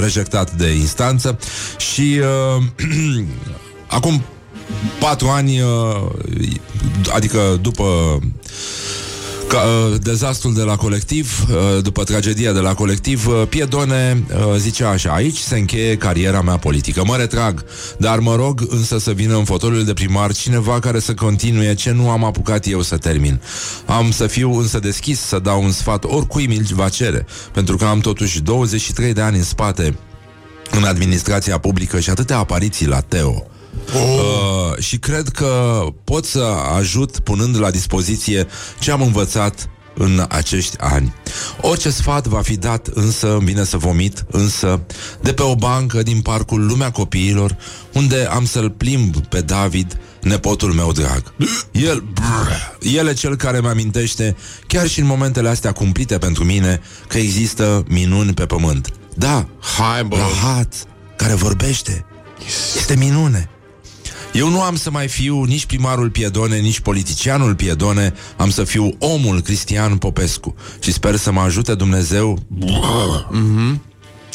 rejectat de instanță și uh, acum patru ani, uh, adică după ca, uh, dezastrul de la colectiv, uh, după tragedia de la colectiv, uh, Piedone uh, zicea așa, aici se încheie cariera mea politică, mă retrag, dar mă rog însă să vină în fotoliul de primar cineva care să continue ce nu am apucat eu să termin. Am să fiu însă deschis să dau un sfat oricui mi va cere, pentru că am totuși 23 de ani în spate în administrația publică și atâtea apariții la Teo. Uh, și cred că pot să ajut punând la dispoziție ce am învățat în acești ani. Orice sfat va fi dat, însă îmi vine să vomit, însă de pe o bancă din parcul Lumea Copiilor, unde am să-l plimb pe David, nepotul meu drag. El, brr, el e cel care mă amintește, chiar și în momentele astea cumplite pentru mine, că există minuni pe pământ. Da, Hai, bă. Rahat, care vorbește. Este minune. Eu nu am să mai fiu nici primarul Piedone, nici politicianul Piedone, am să fiu omul Cristian Popescu și sper să mă ajute Dumnezeu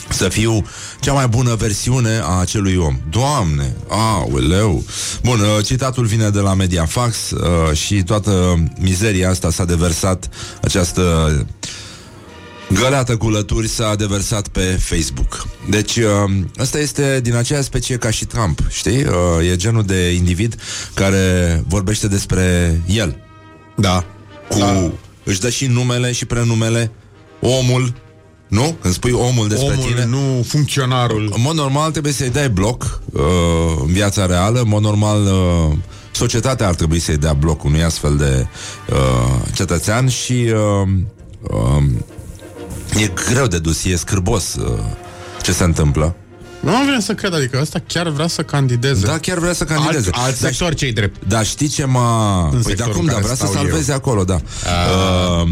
să fiu cea mai bună versiune a acelui om. Doamne, aoleu! Bun, uh, citatul vine de la Mediafax uh, și toată mizeria asta s-a deversat, această Găleată cu lături s-a deversat pe Facebook. Deci, uh, ăsta este din aceea specie ca și Trump, știi? Uh, e genul de individ care vorbește despre el. Da. Cu... Da. Își dă și numele și prenumele. Omul, nu? Când spui omul despre Omul, tine. nu funcționarul. În mod normal trebuie să-i dai bloc uh, în viața reală. În mod normal uh, societatea ar trebui să-i dea bloc unui astfel de uh, cetățean și uh, uh, e greu de dus, e scârbos uh, ce se întâmplă. Nu am vrea să cred, adică ăsta chiar vrea să candideze. Da, chiar vrea să candideze. Alt, alt Dar sector ce-i drept. Dar știi ce m-a... În Păi de sectorul acum, în da, care vrea să stau salveze acolo, da. Uh, uh,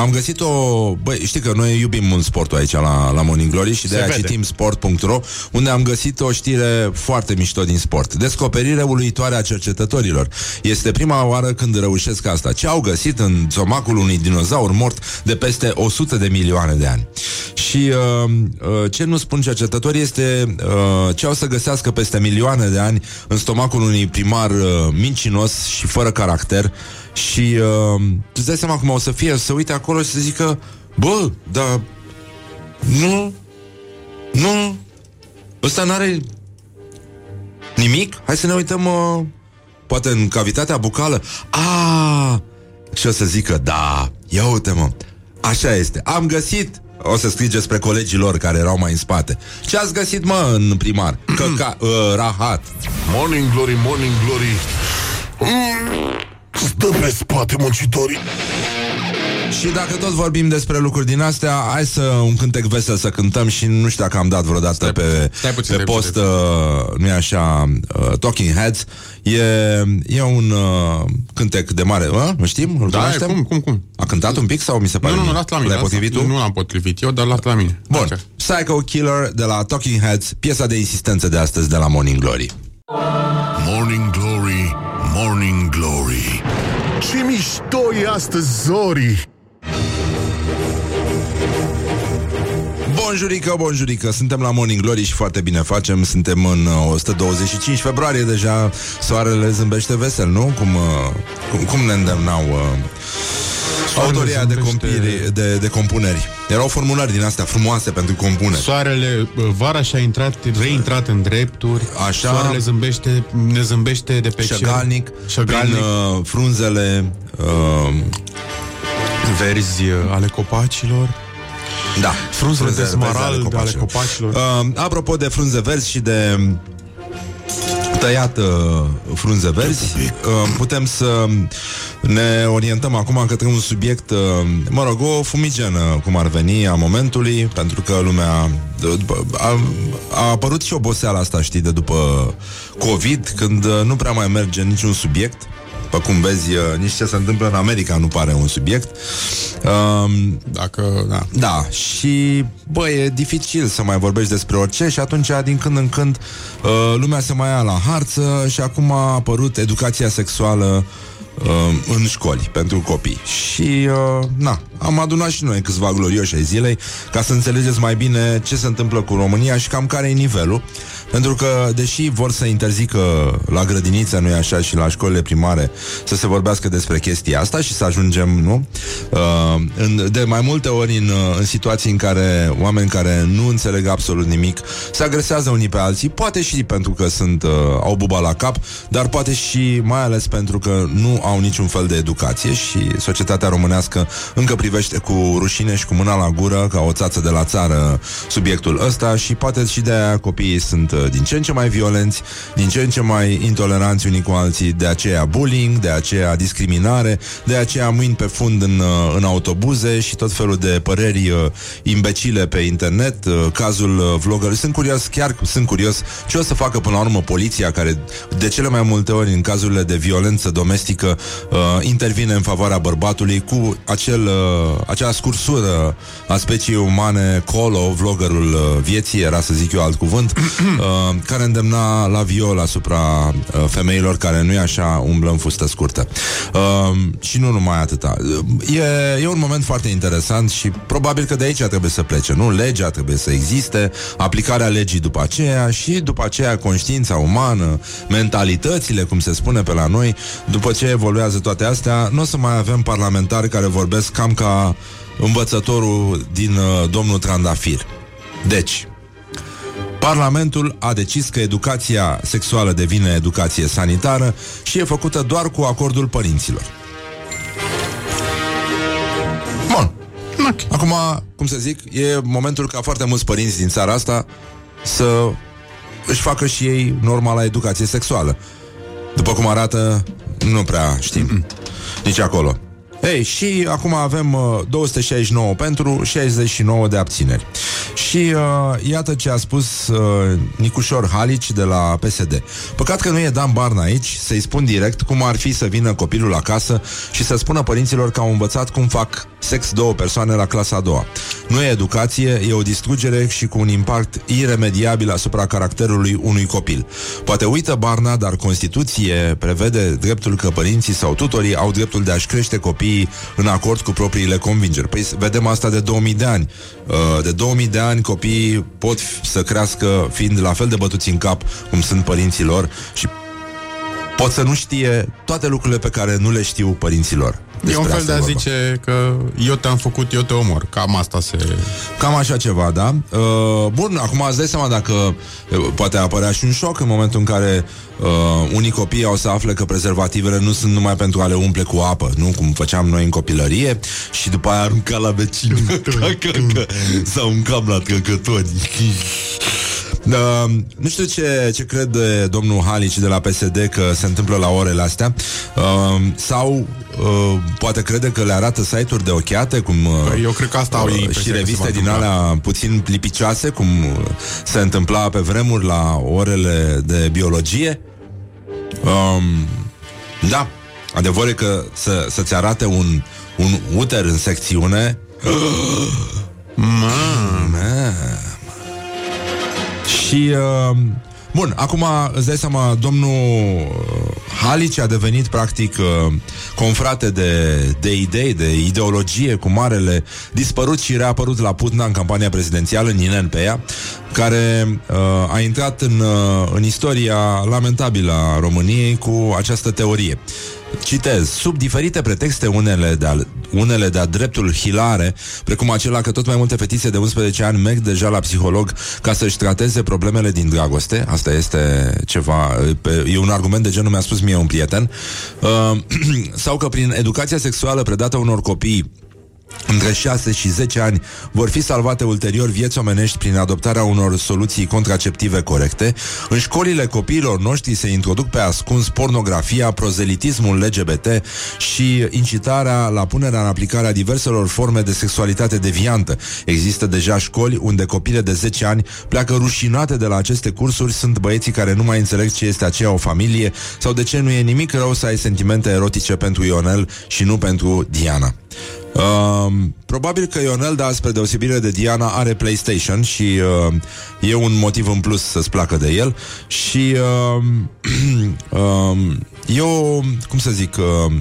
am găsit o... Băi, știi că noi iubim mult sportul aici la, la Morning Glory și de Se aia vede. citim sport.ro unde am găsit o știre foarte mișto din sport. Descoperire uluitoare a cercetătorilor. Este prima oară când reușesc asta. Ce au găsit în zomacul unui dinozaur mort de peste 100 de milioane de ani. Și uh, uh, ce nu spun cercetătorii este uh, ce au să găsească peste milioane de ani în stomacul unui primar uh, mincinos și fără caracter și uh, tu îți dai seama cum o să fie, să uite acolo și să zică bă, dar nu, nu, ăsta n-are nimic? Hai să ne uităm uh, poate în cavitatea bucală. A, și o să zică, da, ia uite mă, așa este, am găsit o să strige spre colegii lor care erau mai în spate. Ce ați găsit, mă, în primar? Căca, uh, rahat. Morning Glory, Morning Glory mm, Stă pe spate muncitorii Și dacă tot vorbim despre lucruri din astea, hai să un cântec vesel să cântăm și nu știu dacă am dat vreodată Stai- pe, stai puțin, pe stai post, puțin. uh, nu e așa, uh, Talking Heads. E, e un uh, cântec de mare, uh? nu știm? Îl Da, cunoaștem? cum, cum, cum? A cântat un pic sau mi se pare Nu, nu, nu, mie? lasă la mine. L-ai lasă- potrivit tu? Nu l-am potrivit eu, dar lasă la mine. Bun, Așa. Psycho Killer de la Talking Heads, piesa de insistență de astăzi de la Morning Glory. Morning Glory, Morning Glory Ce mișto e astăzi, Zori! Bonjurică, bonjurică, suntem la Morning Glory și foarte bine facem. Suntem în uh, 125 februarie. Deja Soarele zâmbește vesel, nu? Cum, uh, cum, cum ne îndemnau uh, autoria de, zâmbește- compiri, de, de compuneri Erau formulări din astea frumoase pentru compuneri Soarele, bă, vara și-a intrat, reintrat în drepturi. Așa. Soarele zâmbește, ne zâmbește de pe Șăgalnic, cer. prin Șăgalnic. uh, frunzele uh, verzi uh, ale copacilor. Da, Frunzele de verzi smarald ale copacilor. Uh, apropo de frunze verzi și de tăiat uh, frunze verzi, uh, putem să Ne orientăm acum către un subiect, uh, mă rog, o fumigenă, cum ar veni, a momentului, pentru că lumea... după- A, a apărut și oboseala asta, știi, de după COVID, când uh, nu prea mai merge niciun subiect. După cum vezi, uh, nici ce se întâmplă în America nu pare un subiect. Um, Dacă, da. da, și bă, e dificil să mai vorbești despre orice și atunci din când în când uh, lumea se mai ia la harță și acum a apărut educația sexuală uh, în școli pentru copii. Și uh, na, am adunat și noi câțiva glorioși ai zilei ca să înțelegeți mai bine ce se întâmplă cu România și cam care e nivelul. Pentru că, deși vor să interzică la grădiniță, nu-i așa, și la școlile primare să se vorbească despre chestia asta și să ajungem, nu? Uh, în, de mai multe ori în, uh, în situații în care oameni care nu înțeleg absolut nimic se agresează unii pe alții, poate și pentru că sunt, uh, au buba la cap, dar poate și mai ales pentru că nu au niciun fel de educație și societatea românească încă privește cu rușine și cu mâna la gură ca o țață de la țară subiectul ăsta și poate și de aia copiii sunt uh, din ce în ce mai violenți, din ce în ce mai intoleranți unii cu alții, de aceea bullying, de aceea discriminare, de aceea mâini pe fund în, uh, în autobuze și tot felul de păreri uh, imbecile pe internet, uh, cazul uh, vlogger. Sunt curios, chiar sunt curios ce o să facă până la urmă poliția care de cele mai multe ori în cazurile de violență domestică uh, intervine în favoarea bărbatului cu acel, uh, acea scursură a speciei umane Colo, vloggerul uh, vieții, era să zic eu alt cuvânt, uh, care îndemna la viol asupra uh, femeilor care nu e așa umblă în fustă scurtă. Uh, și nu numai atâta. Uh, E, e un moment foarte interesant și probabil că de aici trebuie să plece, nu? Legea trebuie să existe, aplicarea legii după aceea și după aceea conștiința umană, mentalitățile, cum se spune pe la noi, după ce evoluează toate astea, nu o să mai avem parlamentari care vorbesc cam ca învățătorul din uh, domnul Trandafir. Deci, Parlamentul a decis că educația sexuală devine educație sanitară și e făcută doar cu acordul părinților. Bun. Acum, cum să zic, e momentul ca foarte mulți părinți din țara asta să își facă și ei normala educație sexuală. După cum arată, nu prea știm. Nici acolo. Ei, și acum avem uh, 269 pentru, 69 de abțineri. Și uh, iată ce a spus uh, Nicușor Halici de la PSD. Păcat că nu e Dan Barna aici, să-i spun direct cum ar fi să vină copilul acasă și să spună părinților că au învățat cum fac sex două persoane la clasa a doua. Nu e educație, e o distrugere și cu un impact iremediabil asupra caracterului unui copil. Poate uită Barna, dar Constituție prevede dreptul că părinții sau tutorii au dreptul de a-și crește copiii în acord cu propriile convingeri. Păi vedem asta de 2000 de ani. Uh, De 2000 de ani copiii pot f- să crească fiind la fel de bătuți în cap cum sunt părinții lor și pot să nu știe toate lucrurile pe care nu le știu părinților. E un Despre fel asta de a e vorba. zice că eu te-am făcut, eu te omor. Cam asta se... Cam așa ceva, da? Uh, bun, acum îți dai seama dacă uh, poate apărea și un șoc în momentul în care uh, unii copii au să afle că prezervativele nu sunt numai pentru a le umple cu apă, nu? Cum făceam noi în copilărie și după aia arunca la vecin sau un cam la trăcători. Uh, nu știu ce, ce crede domnul Halici de la PSD că se întâmplă la orele astea uh, sau uh, poate crede că le arată site-uri de ochiate cum uh, Păi eu cred că asta au ei uh, impresia și că se reviste va din întâmpla. alea puțin lipicioase cum uh, se întâmpla pe vremuri la orele de biologie. Um, da, adevărul e că să, să-ți arate un, un uter în secțiune Mamă. Și uh, Bun, acum îți dai seama, domnul uh, Halici a devenit practic uh, confrate de, de idei, de ideologie cu marele dispărut și reapărut la Putna în campania prezidențială, Ninen pe ea, care uh, a intrat în, uh, în istoria lamentabilă a României cu această teorie. Citez, sub diferite pretexte unele de-a, unele de-a dreptul hilare, precum acela că tot mai multe fetițe de 11 ani merg deja la psiholog ca să-și trateze problemele din dragoste, asta este ceva, pe, e un argument de genul mi-a spus mie un prieten, uh, sau că prin educația sexuală predată unor copii între 6 și 10 ani vor fi salvate ulterior vieți omenești prin adoptarea unor soluții contraceptive corecte. În școlile copiilor noștri se introduc pe ascuns pornografia, prozelitismul LGBT și incitarea la punerea în aplicare a diverselor forme de sexualitate deviantă. Există deja școli unde copile de 10 ani pleacă rușinate de la aceste cursuri, sunt băieții care nu mai înțeleg ce este aceea o familie sau de ce nu e nimic rău să ai sentimente erotice pentru Ionel și nu pentru Diana. Uh, probabil că Ionel, da, spre deosebire de Diana, are PlayStation și uh, e un motiv în plus să-ți placă de el. Și uh, uh, eu, cum să zic, uh,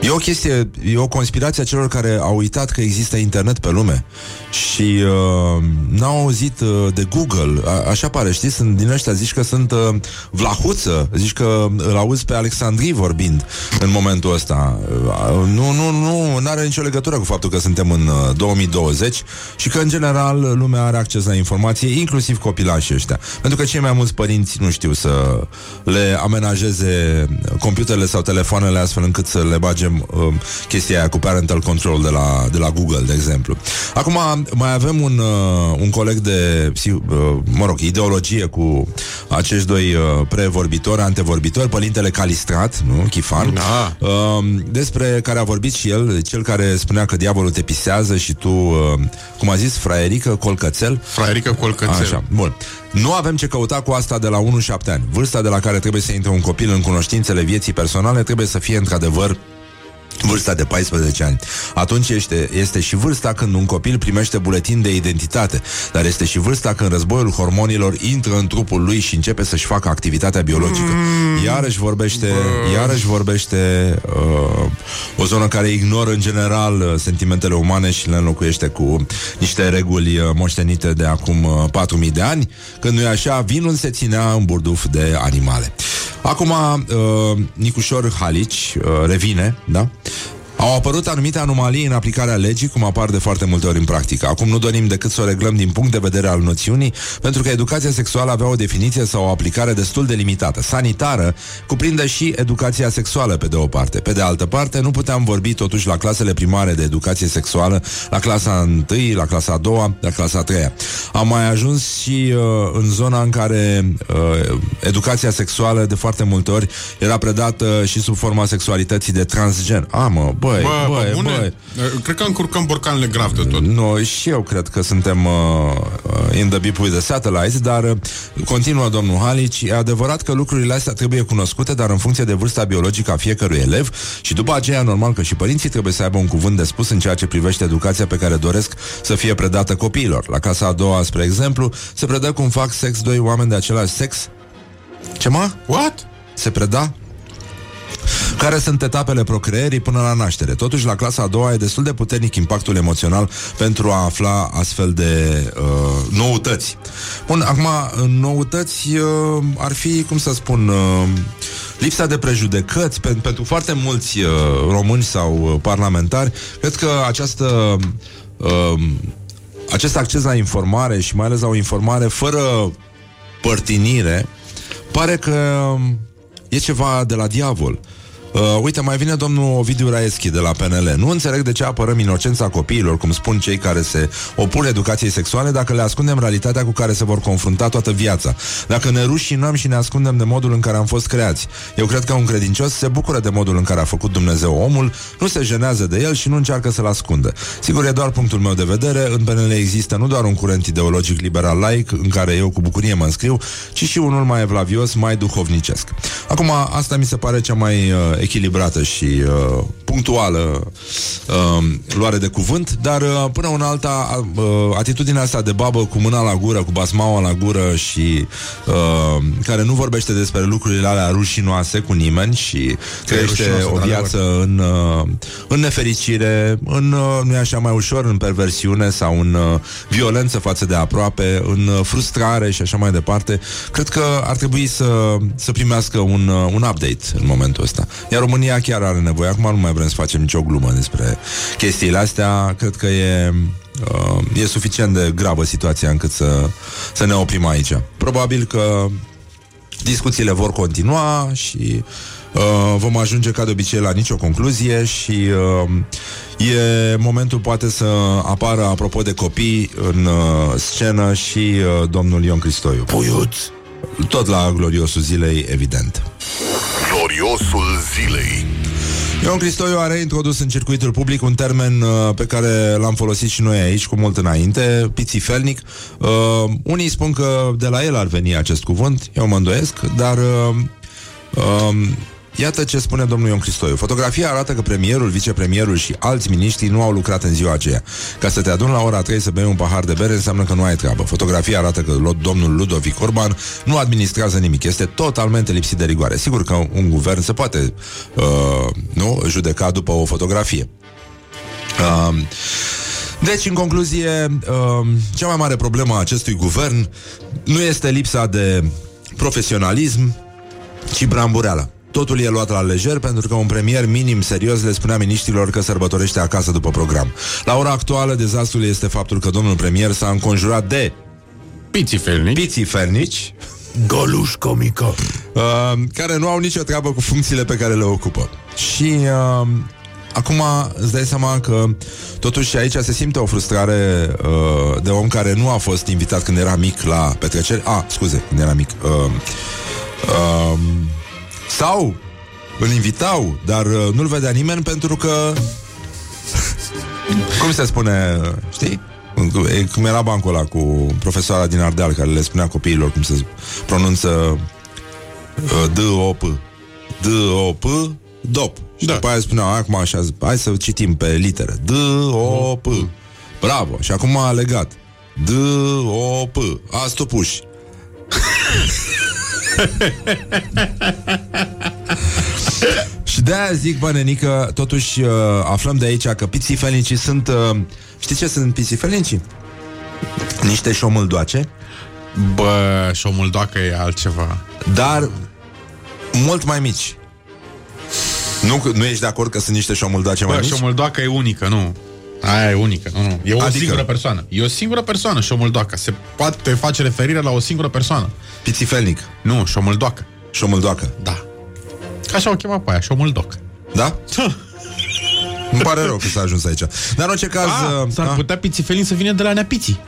E o chestie, e o conspirație a celor care au uitat că există internet pe lume și uh, n-au auzit uh, de Google. A, așa pare, știi? Sunt din ăștia, zici că sunt uh, vlahuță, zici că îl auzi pe Alexandrii vorbind în momentul ăsta. Uh, nu, nu, nu, nu are nicio legătură cu faptul că suntem în uh, 2020 și că, în general, lumea are acces la informație, inclusiv copilașii ăștia. Pentru că cei mai mulți părinți nu știu să le amenajeze computerele sau telefoanele astfel încât să le bagem uh, chestia aia cu parental control de la, de la Google, de exemplu. Acum, mai avem un, uh, un coleg de, psi- uh, mă rog, ideologie cu acești doi uh, prevorbitori, antevorbitori, părintele Calistrat, nu, Chifan, Da. uh, despre care a vorbit și el, cel care spunea că diavolul te pisează și tu, uh, cum a zis, fraierică, colcățel, Fraierică Colcățel. Așa, bun. Nu avem ce căuta cu asta de la 1-7 ani. Vârsta de la care trebuie să intre un copil în cunoștințele vieții personale trebuie să fie într-adevăr vârsta de 14 ani. Atunci este, este și vârsta când un copil primește buletin de identitate, dar este și vârsta când războiul hormonilor intră în trupul lui și începe să-și facă activitatea biologică. Iarăși vorbește, iarăși vorbește uh, o zonă care ignoră în general uh, sentimentele umane și le înlocuiește cu niște reguli uh, moștenite de acum uh, 4000 de ani, când nu e așa, vinul se ținea în burduf de animale. Acum, uh, Nicușor Halici uh, revine, da? Au apărut anumite anomalii în aplicarea legii, cum apar de foarte multe ori în practică. Acum nu dorim decât să o reglăm din punct de vedere al noțiunii, pentru că educația sexuală avea o definiție sau o aplicare destul de limitată. Sanitară cuprinde și educația sexuală, pe de o parte. Pe de altă parte, nu puteam vorbi totuși la clasele primare de educație sexuală, la clasa 1, la clasa a doua, la clasa a treia. Am mai ajuns și uh, în zona în care uh, educația sexuală de foarte multe ori era predată și sub forma sexualității de transgen. A, mă, băi, Bă, băi, bă, bune? băi. Cred că încurcăm borcanele grav de tot. No, și eu cred că suntem uh, uh, in the beep with the satellites, dar uh, continuă domnul Halici, e adevărat că lucrurile astea trebuie cunoscute, dar în funcție de vârsta biologică a fiecărui elev și după aceea normal că și părinții trebuie să aibă un cuvânt de spus în ceea ce privește educația pe care doresc să fie predată copiilor. La casa a doua, spre exemplu, se predă cum fac sex doi oameni de același sex. Ce mă? What? Se preda? Care sunt etapele procreerii până la naștere? Totuși, la clasa a doua e destul de puternic impactul emoțional pentru a afla astfel de uh, noutăți. Bun, acum, noutăți uh, ar fi, cum să spun, uh, lipsa de prejudecăți pen- pentru foarte mulți uh, români sau uh, parlamentari. Cred că această uh, acest acces la informare și mai ales la o informare fără părtinire pare că e ceva de la diavol. Uh, uite, mai vine domnul Ovidiu Raeschi de la PNL. Nu înțeleg de ce apărăm inocența copiilor, cum spun cei care se opun educației sexuale, dacă le ascundem realitatea cu care se vor confrunta toată viața. Dacă ne rușinăm și ne ascundem de modul în care am fost creați. Eu cred că un credincios se bucură de modul în care a făcut Dumnezeu omul, nu se jenează de el și nu încearcă să-l ascundă. Sigur, e doar punctul meu de vedere. În PNL există nu doar un curent ideologic liberal laic, în care eu cu bucurie mă înscriu, ci și unul mai evlavios, mai duhovnicesc. Acum, asta mi se pare cea mai uh, echilibrată și uh, punctuală uh, luare de cuvânt, dar uh, până una alta, uh, atitudinea asta de babă cu mâna la gură, cu basmaua la gură și uh, care nu vorbește despre lucrurile alea rușinoase cu nimeni și trăiește rușinos, o într-adevăr. viață în, uh, în nefericire, în, uh, nu e așa mai ușor, în perversiune sau în uh, violență față de aproape, în uh, frustrare și așa mai departe, cred că ar trebui să, să primească un, uh, un update în momentul ăsta. Iar România chiar are nevoie. Acum nu mai vrem să facem nicio glumă despre chestiile astea. Cred că e, uh, e suficient de gravă situația încât să, să ne oprim aici. Probabil că discuțiile vor continua și Uh, vom ajunge ca de obicei la nicio concluzie și uh, e momentul poate să apară, apropo de copii, în uh, scenă și uh, domnul Ion Cristoiu. Puiuț, Tot la gloriosul zilei, evident. Gloriosul zilei. Ion Cristoiu a reintrodus în public un termen uh, pe care l-am folosit și noi aici cu mult înainte, pițifelnic. Uh, unii spun că de la el ar veni acest cuvânt, eu mă îndoiesc, dar uh, uh, iată ce spune domnul Ion Cristoiu. Fotografia arată că premierul, vicepremierul și alți miniștri nu au lucrat în ziua aceea. Ca să te aduni la ora 3 să bei un pahar de bere înseamnă că nu ai treabă. Fotografia arată că lo- domnul Ludovic Orban nu administrează nimic. Este totalmente lipsit de rigoare. Sigur că un guvern se poate uh, nu judeca după o fotografie. Uh, deci, în concluzie, uh, cea mai mare problemă a acestui guvern nu este lipsa de profesionalism, ci brambureala. Totul e luat la lejer pentru că un premier minim serios le spunea miniștrilor că sărbătorește acasă după program. La ora actuală, dezastrul este faptul că domnul premier s-a înconjurat de Piții felnici. piții fernici, Goluș comică. uh, care nu au nicio treabă cu funcțiile pe care le ocupă. Și uh, acum îți dai seama că totuși aici se simte o frustrare uh, de om care nu a fost invitat când era mic la petreceri. A, scuze, când era mic. Uh, uh, sau îl invitau, dar uh, nu-l vedea nimeni pentru că cum se spune, știi? E Cum era bancul ăla cu profesoara din Ardeal care le spunea copiilor cum se pronunță uh, D-O-P D-O-P Dop. Și Da. după aia spuneau acum așa, hai să citim pe litere D-O-P Bravo, și acum a legat. D-O-P Astopuși Și de-aia zic, bă, nenică, totuși uh, aflăm de aici că pițifelnicii sunt... Uh, știți ce sunt pițifelnicii? Niște șomâldoace, Bă, și o muldoacă e altceva. dar mult mai mici. Nu, nu ești de acord că sunt niște șomâldoace mai Bă, mici? și o muldoacă e unică, nu. Aia e unică, nu, nu. E o Adică? singură persoană. E o singură persoană, și o muldoacă. Se poate face referire la o singură persoană. Pițifelnic, Nu, și o muldoacă. șomâldoacă. Da. Așa o chema pe aia, și o muldocă. Da? Îmi pare rău că s-a ajuns aici. Dar în orice caz... Ah, uh, s-ar ah, putea pițifelin să vină de la neapiții.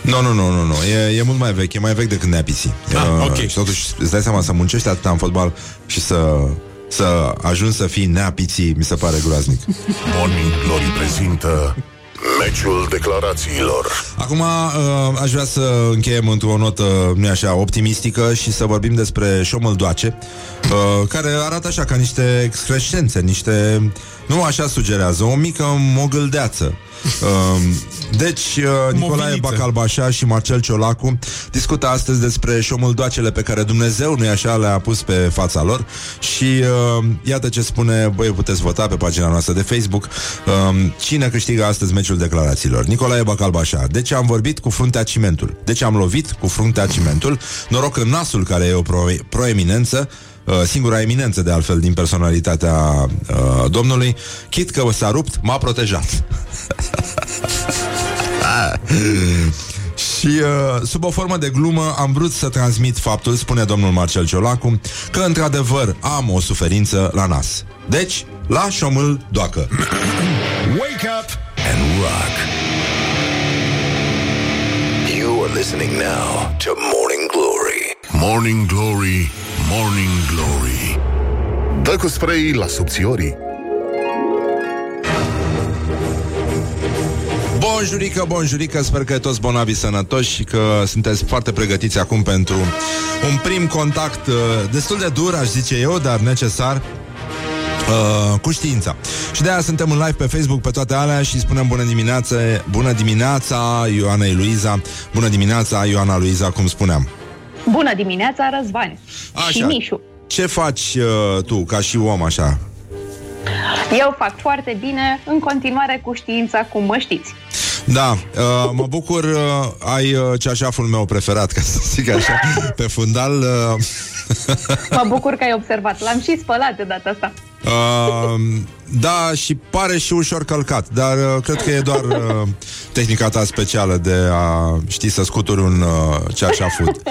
Nu, nu, nu, nu, nu. E, e mult mai vechi, e mai vechi decât neapiții. Ah, ok. Și totuși îți dai seama să muncești atâta în fotbal și să, să ajungi să fii neapiții, mi se pare groaznic. Morning Glory prezintă meciul declarațiilor. Acum uh, aș vrea să încheiem într-o notă, nu așa, optimistică și să vorbim despre șomăldoace, uh, care arată așa ca niște excrescențe, niște... Nu așa sugerează, o mică mogâldeață. Uh, deci, uh, Nicolae Moviniță. Bacalbașa și Marcel Ciolacu discută astăzi despre șomâldoacele pe care Dumnezeu, nu așa, le-a pus pe fața lor și uh, iată ce spune, băi, puteți vota pe pagina noastră de Facebook uh, cine câștigă astăzi meciul declarațiilor. Nicolae Bacalbașa. Deci am vorbit cu fruntea cimentul. Deci am lovit cu fruntea cimentul. Noroc în nasul care e o pro- proeminență Uh, singura eminență de altfel din personalitatea uh, domnului, chit că s-a rupt, m-a protejat. Și uh, sub o formă de glumă am vrut să transmit faptul, spune domnul Marcel Ciolacu, că într-adevăr am o suferință la nas. Deci, la șomâl doacă. Wake up and rock. You are listening now to Morning Glory. Morning Glory, Morning Glory. Dă cu spray la subțiorii. Bonjurică, bonjurică, sper că toți bonavi sănătoși și că sunteți foarte pregătiți acum pentru un prim contact uh, destul de dur, aș zice eu, dar necesar Uh, cu știința. Și de aia suntem în live pe Facebook pe toate alea și spunem bună dimineața, bună dimineața Ioana Luiza, bună dimineața Ioana Luiza, cum spuneam. Bună dimineața, Răzvan și Mișu. Ce faci uh, tu ca și om așa? Eu fac foarte bine, în continuare cu știința, cum mă știți. Da, uh, mă bucur, uh, ai uh, ceașaful meu preferat, ca să zic așa, pe fundal. Uh, Mă bucur că ai observat. L-am și spălat de data asta. uh, Da, și pare și ușor călcat, dar uh, cred că e doar uh, tehnica ta specială de a ști să scuturi un uh, ceașafut.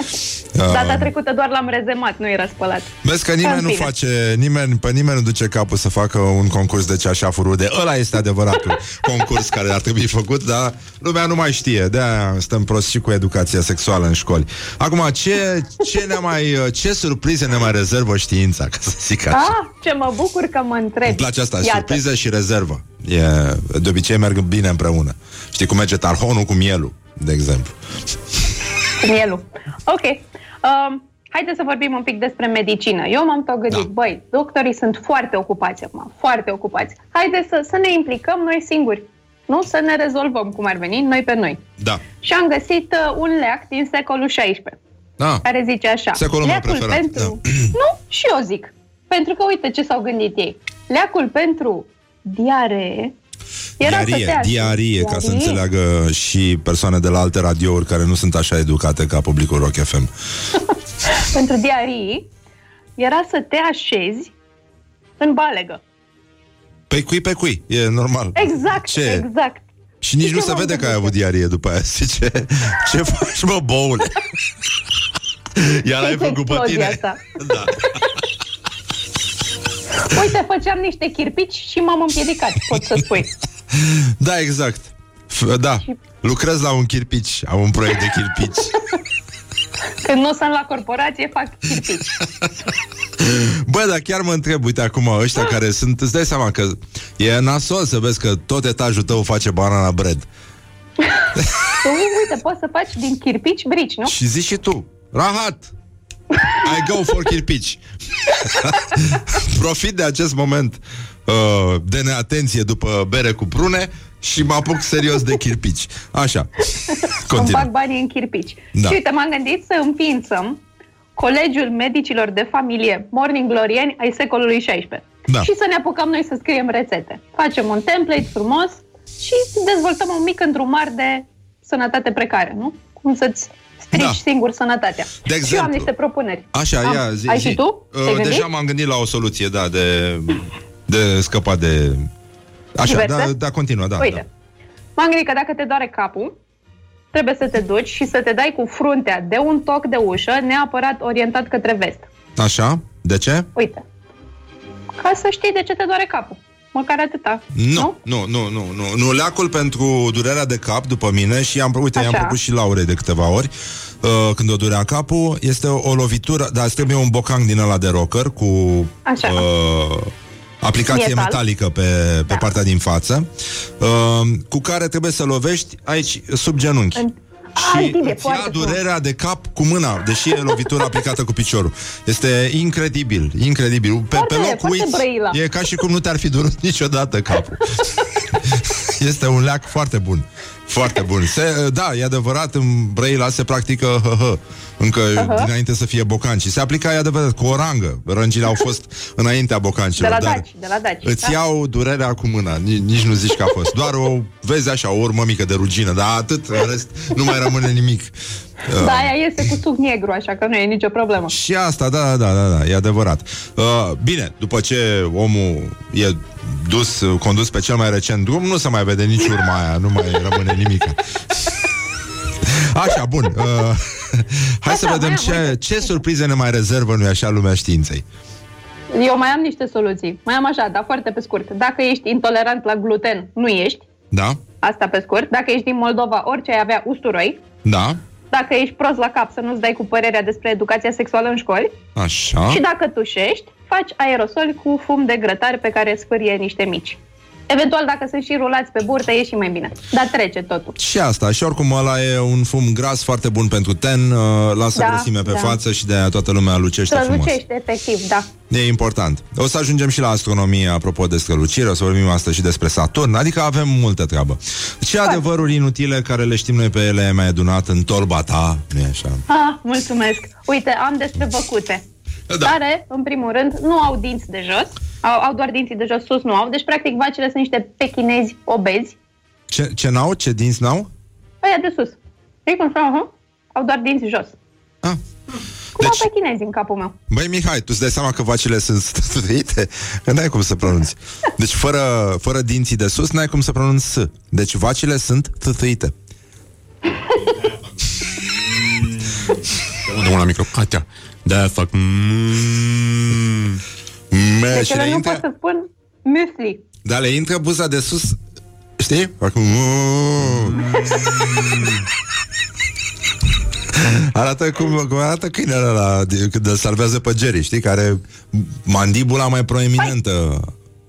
Uh, Data trecută doar l-am rezemat, nu era spălat. Vezi că nimeni În nu fine. face, nimeni, pe nimeni nu duce capul să facă un concurs de ceașafuri rude. Ăla este adevăratul concurs care ar trebui făcut, dar lumea nu mai știe. De-aia stăm prost și cu educația sexuală în școli. Acum, ce, ce, ne mai, ce surprize ne mai rezervă știința, ca să zic așa? Ah, ce mă bucur că mă întrebi. Îmi place asta, Iată. surpriză și rezervă. E, de obicei merg bine împreună. Știi cum merge tarhonul cu mielul, de exemplu. Cu mielul. Ok. Um, haideți să vorbim un pic despre medicină. Eu m-am tot gândit, Da. băi, doctorii sunt foarte ocupați acum, foarte ocupați. Haideți să, să ne implicăm noi singuri. Nu să ne rezolvăm cum ar veni, noi pe noi. Da. Și am găsit uh, un leac din secolul XVI, Da. care zice așa. Secolul meu leacul preferat, pentru... da. Nu, și eu zic. Pentru că uite ce s-au gândit ei. Leacul pentru diaree era să te Diarie, așezi. diarie, ca să Diarie. înțeleagă și persoane de la alte radiouri care nu sunt așa educate ca publicul Rock FM. pentru diarii era să te așezi în balegă. Pe cui, pe cui, e normal. Exact, Ce? exact. Și nici Ce nu se m-am vede că ai gândit avut diarie după aia. Zice, ce faci, mă, boule? Iar ai Ce făcut pe explozia tine. asta. Da. Uite, făceam niște chirpici și m-am împiedicat, pot să spui. da, exact. F- da, lucrez la un chirpici, am un proiect de chirpici. Când nu sunt la corporație, fac chirpici. Bă, dar chiar mă întreb, uite acum, ăștia care sunt, îți dai seama că e nasol să vezi că tot etajul tău face banana bread. Tu, uite, poți să faci din chirpici brici, nu? Și zici și tu, rahat, I go for chirpici. Profit de acest moment uh, de neatenție după bere cu prune și mă apuc serios de chirpici. Așa, Îmi continuă. fac banii în chirpici. Da. Și uite, m-am gândit să înființăm Colegiul Medicilor de Familie Morning Glorieni ai secolului XVI. Da. Și să ne apucăm noi să scriem rețete. Facem un template frumos și dezvoltăm un mic îndrumar de sănătate precară, nu? Cum să-ți strici Da. singur sănătatea. De Și eu am exemplu. niște propuneri. Așa, am. ia, zi, Ai zi. și tu? Uh, Te-ai gândit? deja m-am gândit la o soluție, da, de, de scăpat de... Așa, Diverse? da, da, continuă, da. Uite, m-am gândit că dacă te doare capul, trebuie să te duci și să te dai cu fruntea de un toc de ușă, neapărat orientat către vest. da. Așa, de ce? Uite, ca să știi de ce te doare capul. Măcar atâta. Nu, nu, nu, nu, nu, nu. Leacul pentru durerea de cap, după mine, și am, uite, i-am Așa. propus și Laurei de câteva ori, uh, când o durea capul, este o, o lovitură, dar îți trebuie un bocanc din ăla de rocker cu Așa. uh, aplicație Metal. metalică pe, pe Da. partea din față, uh, cu care trebuie să lovești aici, sub genunchi. În- Și Ah, bine, îți ia foarte frumos. durerea de cap cu mâna, deși e lovitura aplicată cu piciorul. Este incredibil, incredibil. Pe, Foarte, pe loc foarte uiți, brăila. e ca și cum nu te-ar fi durut niciodată capul. este un leac foarte bun. Foarte bun. Se, da, e adevărat, în Brăila se practică hă-hă. Încă dinainte să fie bocanci. Se aplica, e adevărat, cu o rangă. Rângile au fost înaintea De bocancilor. la dar Daci, de la Daci. Îți da? iau durerea cu mâna, nici, nici nu zici că a fost. Doar o, vezi așa, o urmă mică de rugină, dar atât, în rest, nu mai rămâne nimic. Da, aia iese cu suc negru, așa că nu e nicio problemă. Și asta, da, da, da, da, e adevărat. Uh, bine, după ce omul e dus, condus pe cel mai recent drum, nu se mai vede nici urma aia, nu mai rămâne nimic. Așa, bun. Uh, hai Așa, să vedem mai am, ce, uite. ce surprize ne mai rezervă, nu așa, lumea științei. Eu mai am niște soluții. Mai am așa, dar foarte pe scurt. Dacă ești intolerant la gluten, nu ești. Da? Asta pe scurt. Dacă ești din Moldova, orice ai avea usturoi. Da? Dacă ești prost la cap, să nu-ți dai cu părerea despre educația sexuală în școli. Așa. Și dacă tușești, faci aerosoli cu fum de grătar pe care sfârie niște mici. Eventual, dacă sunt și rulați pe burtă, e și mai bine. Dar trece totul. Și asta, și oricum ăla e un fum gras foarte bun pentru ten, uh, lasă Da, grăsime pe da. față și de aia toată lumea lucește frumos. Strălucește, efectiv, da. E important. O să ajungem și la astronomie, apropo de strălucire, o să vorbim astăzi și despre Saturn, adică avem multă treabă. Ce adevăruri inutile care le știm noi pe ele mai adunat în torba ta, nu așa? Ah, mulțumesc. Uite, am despre văcute. Da. Care, în primul rând, nu au dinți de jos. Au, au doar dinții de jos, sus nu au. Deci, practic, vacile sunt niște pechinezi obezi. Ce, ce n-au? Ce dinți n-au? Aia de sus. Știi cum așa? Uh-huh. Au doar dinți jos. Ah. Cum deci... au pe chinezi în capul meu. Băi, Mihai, tu îți dai seama că vacile sunt stătuite? Că n-ai cum să pronunți. Deci, fără, fără dinții de sus, n-ai cum să pronunți S. Deci, vacile sunt tătăite. Unde la micro? Atea. Da, fac... Mm. Me, Deci și ele le nu intră, pot să spun muesli. dar le intră buza de sus, știi? Fac... Mm. Arată cum, cum arată câinele ăla de- când îl salvează pe Jerry, știi? Care mandibula mai proeminentă.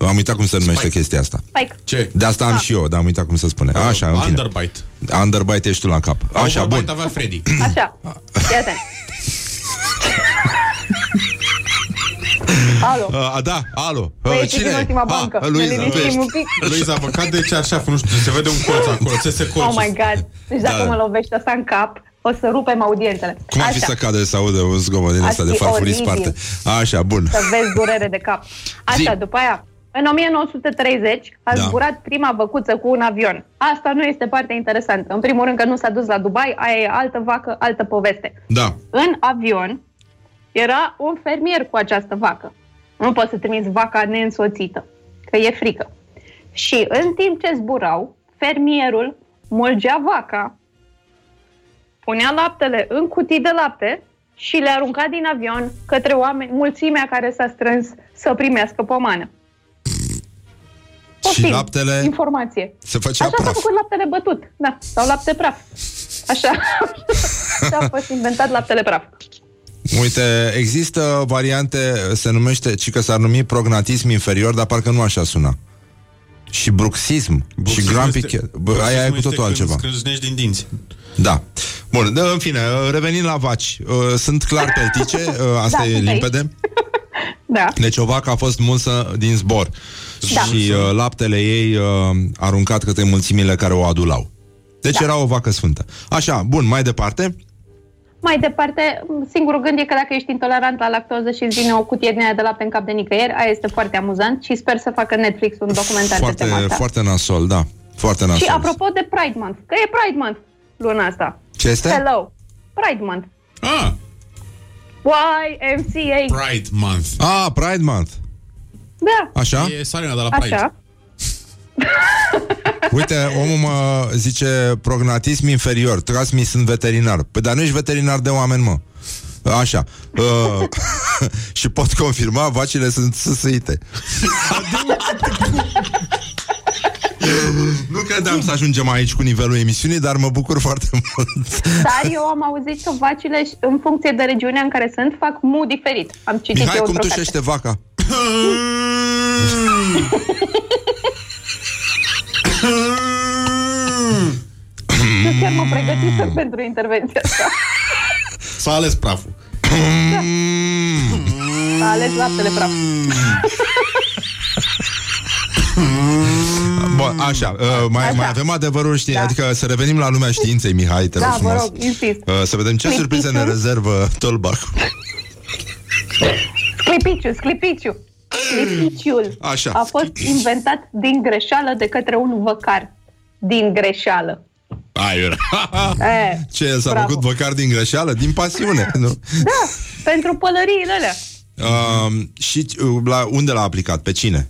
Am uitat cum se numește chestia asta. Spike. Ce? De asta am și eu, dar am uitat cum se spune. Așa, în fine. Underbite. Underbite ești tu la cap. Așa, bun. Overbite avea Freddy. Așa. Ia atent. Alo. Uh, da, alo. Uh, Păi, ești în ultima bancă. Ah, Luiza, ne tu liniștim ești. un pic. Luiza a păcat de cearșaf, nu știu, se vede un colț acolo, ți se colț. Oh my god. Deci dacă Da. mă lovești asta în cap, o să rupem audiențele. Cum ar fi Așa. să cadă să audă un zgomot din Ar asta de fi farfurii oribil. sparte? Așa, bun. Să vezi durere de cap. Așa, Zi. după aia, în 1930 a Da. zburat prima văcuță cu un avion. Asta nu este partea interesantă. În primul rând că nu s-a dus la Dubai, aia e altă vacă, altă poveste. Da. În avion era un fermier cu această vacă. Nu poți să trimiți vaca neînsoțită, că e frică. Și în timp ce zburau, fermierul mulgea vaca, punea laptele în cutii de lapte și le arunca din avion către oameni, mulțimea care s-a strâns să primească pomană. Poftim, laptele Informație. se făcea Așa s-a praf. făcut laptele bătut, da, sau lapte praf. Așa. Așa a fost inventat laptele praf. Uite, există variante, se numește, ci că s-ar numi prognatism inferior, dar parcă nu așa sună. Și bruxism, și grampichet. Bă, aia e cu totul altceva. Scrâșnești din dinți. Da. Bun, de, în fine, revenind la vaci. uh, Sunt clar peltice, uh, asta Da, e sunt aici. limpede. Da. Deci o vacă a fost mulsă din zbor. Da. Și uh, laptele ei uh, aruncat către mulțimile care o adulau. Deci Da. era o vacă sfântă. Așa, bun, mai departe. Mai departe, singurul gând e că dacă ești intolerant la lactoză și îți vine o cutie din aia de lapte în cap de nicăieri, aia este foarte amuzant și sper să facă Netflix un documentar Foarte, pe tema asta. foarte nasol, da. Foarte nasol. Și apropo de Pride Month, că e Pride Month luna asta. Ce este? Hello! Pride Month. Ah, YMCA. Pride Month. Ah, Pride Month. Da, Așa? E Sarina de la Pride. așa. Uite, omul mă zice prognatism inferior, trasmi sunt veterinar. Păi dar nu ești veterinar de oameni, mă. Așa. Uh, și pot confirma, vacile sunt săsăite. nu credeam să ajungem aici cu nivelul emisiunii, dar mă bucur foarte mult. Dar eu am auzit că vacile, în funcție de regiunea în care sunt, fac mu diferit. Am citit Mihai, eu cum într-o carte. tușește vaca? Eu chiar mă pregătisem pentru intervenția asta. S-a ales praful. A ales laptele praf. Bun, așa, uh, mai, Așa. mai avem adevărul știi, Da. adică să revenim la lumea științei, Mihai, te rog Da, vă frumos. rog, insist. Uh, să vedem ce Clipiciu. surprize ne rezervă Tolbac. Sclipiciu, sclipiciu. Sclipiciul Așa. a fost inventat din greșeală de către un văcar. Din greșeală. Ai, era. E, Ce, s-a bravo. făcut văcar din greșeală? Din pasiune, nu? Da, pentru pălăriile alea. Uh, și uh, la, unde l-a aplicat? Pe cine?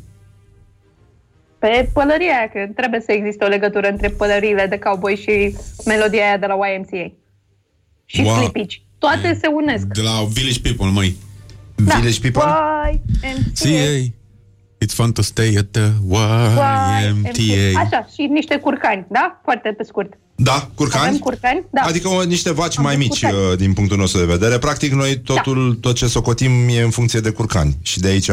Pe pălăria aia, că trebuie să existe o legătură între pălăriile de cowboy și melodia aia de la YMCA. Și Wow. sclipici. Toate se unesc. De la Village People, măi. Da. Village People? YMCA. CA. It's fun to stay at the YMTA. Așa, și niște curcani, da? Foarte pe scurt. Da, curcani? Avem curcani? Da. Adică o, niște vaci Am mai avut mici curcani. uh, din punctul nostru de vedere. Practic noi totul, tot ce socotim e în funcție de curcani. Și de aici,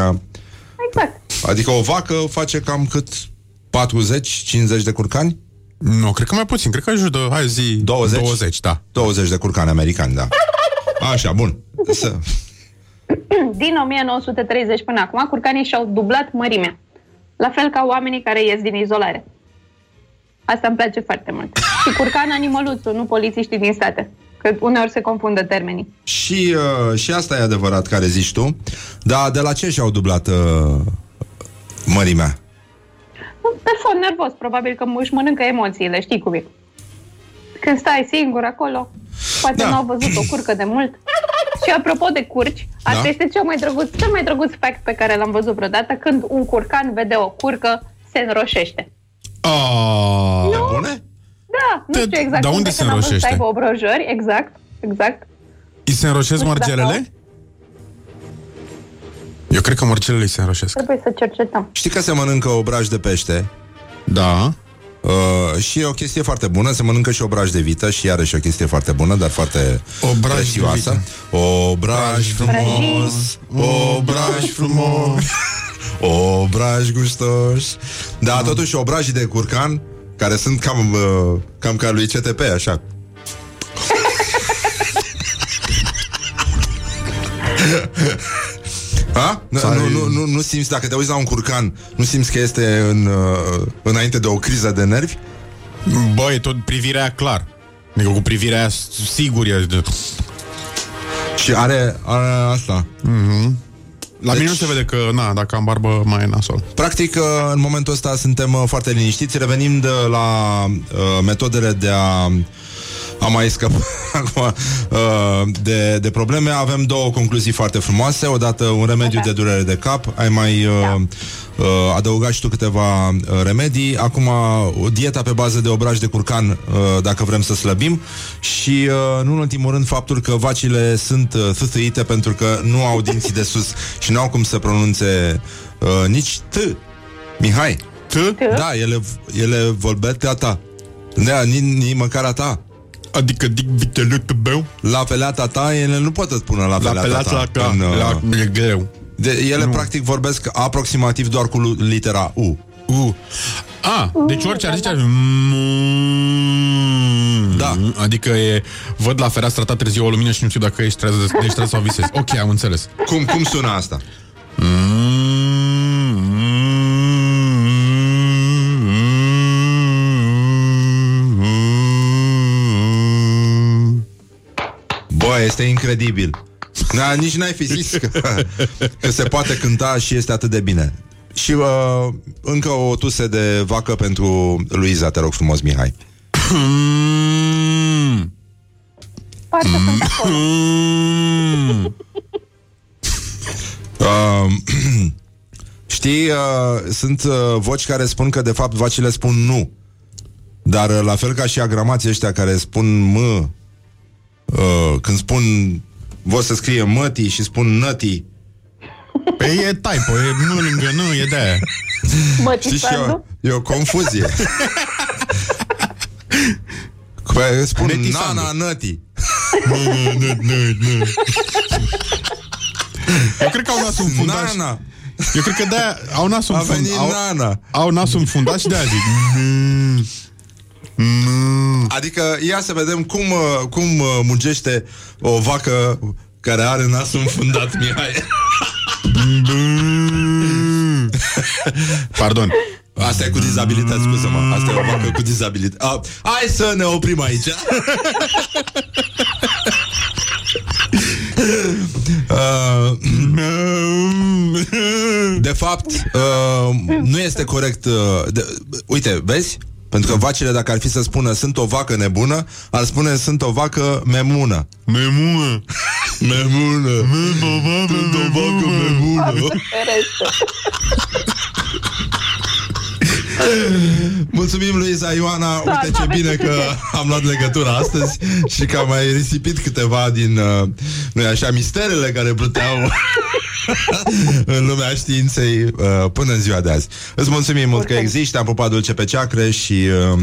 Exact. adică o vacă face cam cât 40-50 de curcani? Nu, cred că mai puțin. Cred că ajută, hai zi... 20? 20, da. 20 de curcani americani, da. Așa, bun. Să... Din 1930 până acum, curcanii și-au dublat mărimea. La fel ca oamenii care ies din izolare. Asta îmi place foarte mult. Și curcan animăluțul, nu polițiștii din state. Că uneori se confundă termenii. Și, uh, și asta e adevărat care zici tu. Dar de la ce și-au dublat uh, mărimea? Pe fond nervos, probabil că își mănâncă emoțiile, știi cum e. Când stai singur acolo, poate Da. nu au văzut o curcă de mult. Și apropo de curci, asta Da. este cel mai drăguț, cel mai drăguț fact pe care l-am văzut vreodată când un curcan vede o curcă, se înroșește. Ah, Pe bune? Da, nu Te- știu exact dar cum, unde că se n-am văzut să înroșește? aibă obrojori, exact, exact. îi se înroșesc Nu știu dacă margelele? Eu cred că margelele îi se înroșesc. Trebuie să cercetăm. Știi că se mănâncă obraj de pește Da. Uh, și e o chestie foarte bună, se mănâncă și obraj de vită și iarăși o chestie foarte bună, dar foarte Obraj de prețioasă. Obraj frumos, obraj frumos, obraj gustos. Da, totuși obrajii de curcan, care sunt cam, uh, cam ca lui CTP, așa. Ha? Nu, Sau- nu, nu, nu, nu simți, dacă te uiți la un curcan, nu simți că este în, uh, înainte de o criză de nervi? Bă, e tot privirea aia clar. Adică cu privirea aia sigur e de... Și are, are asta. La Deci- mine nu se vede că, na, dacă am barbă mai e nasol. Practic, uh, în momentul ăsta suntem uh, foarte liniștiți. Revenim de la uh, metodele de a a mai scăpat acum uh, de, de probleme. Avem două concluzii foarte frumoase. Odată un remediu de durere de cap. Ai mai uh, uh, adăugat și tu câteva uh, remedii. Acum o dieta pe bază de obraj de curcan uh, dacă vrem să slăbim. Și uh, nu în ultimul rând faptul că vacile sunt uh, thâthâite pentru că nu au dinții de sus și nu au cum să pronunțe uh, nici T. Mihai. T? Da, ele, ele vorbesc a ta. Da, nici ni măcar a ta. Adică dic vitelut pe beu? La peleata ta, ele nu pot să spună la La peleata pelat ta. la ca. În, uh, La, e greu. de, ele practic vorbesc aproximativ doar cu lu- litera U. U. A, deci orice ar zice ar fi... Da. Adică e, văd la fereastra ta târziu o lumină și nu știu dacă ești treaz, ești treaz sau visezi. Ok, am înțeles. Cum, cum sună asta? Bă, este incredibil. Da, nici n-ai fi zis că, că se poate cânta și este atât de bine. Și uh, încă o tuse de vacă pentru Luiza, te rog frumos, Mihai. Parcă sunt acolo. Uh, știi, uh, sunt uh, voci care spun că de fapt vacile spun nu. Dar uh, la fel ca și agramații ăștia care spun m, uh, când spun vor să scrie mătii și spun nătii. Păi e typo, e nu lângă nu, e de aia. Știți, și e o, Mătisandu? e o confuzie. Păi, spun Netisandu. nana nătii. Eu cred că au nasul înfundat. Nana. Eu cred că de-aia au nasul A înfundat. venit Au, nana. au nasul înfundat și de-aia zic. Adică ia să vedem cum, uh, cum uh, mugește o vacă care are nasul înfundat, Mihai. Pardon. Asta e cu dizabilități, scuză-mă. Asta e o vacă cu dizabilități. A, hai să ne oprim aici. Uh, de fapt, uh, nu este corect. Uh, de, uite, vezi? Pentru că vacile, dacă ar fi să spună sunt o vacă nebună, ar spune sunt o vacă memună. Memună. Memună. Sunt o vacă memună. Ferește. Mulțumim, Luiza Ioana. Uite ce bine că am luat legătura astăzi și că am mai risipit câteva din, uh, nu așa, misterele care pluteau în lumea științei uh, până în ziua de azi. Îți mulțumim mult că existi, te-am pupat dulce pe ceacre și uh,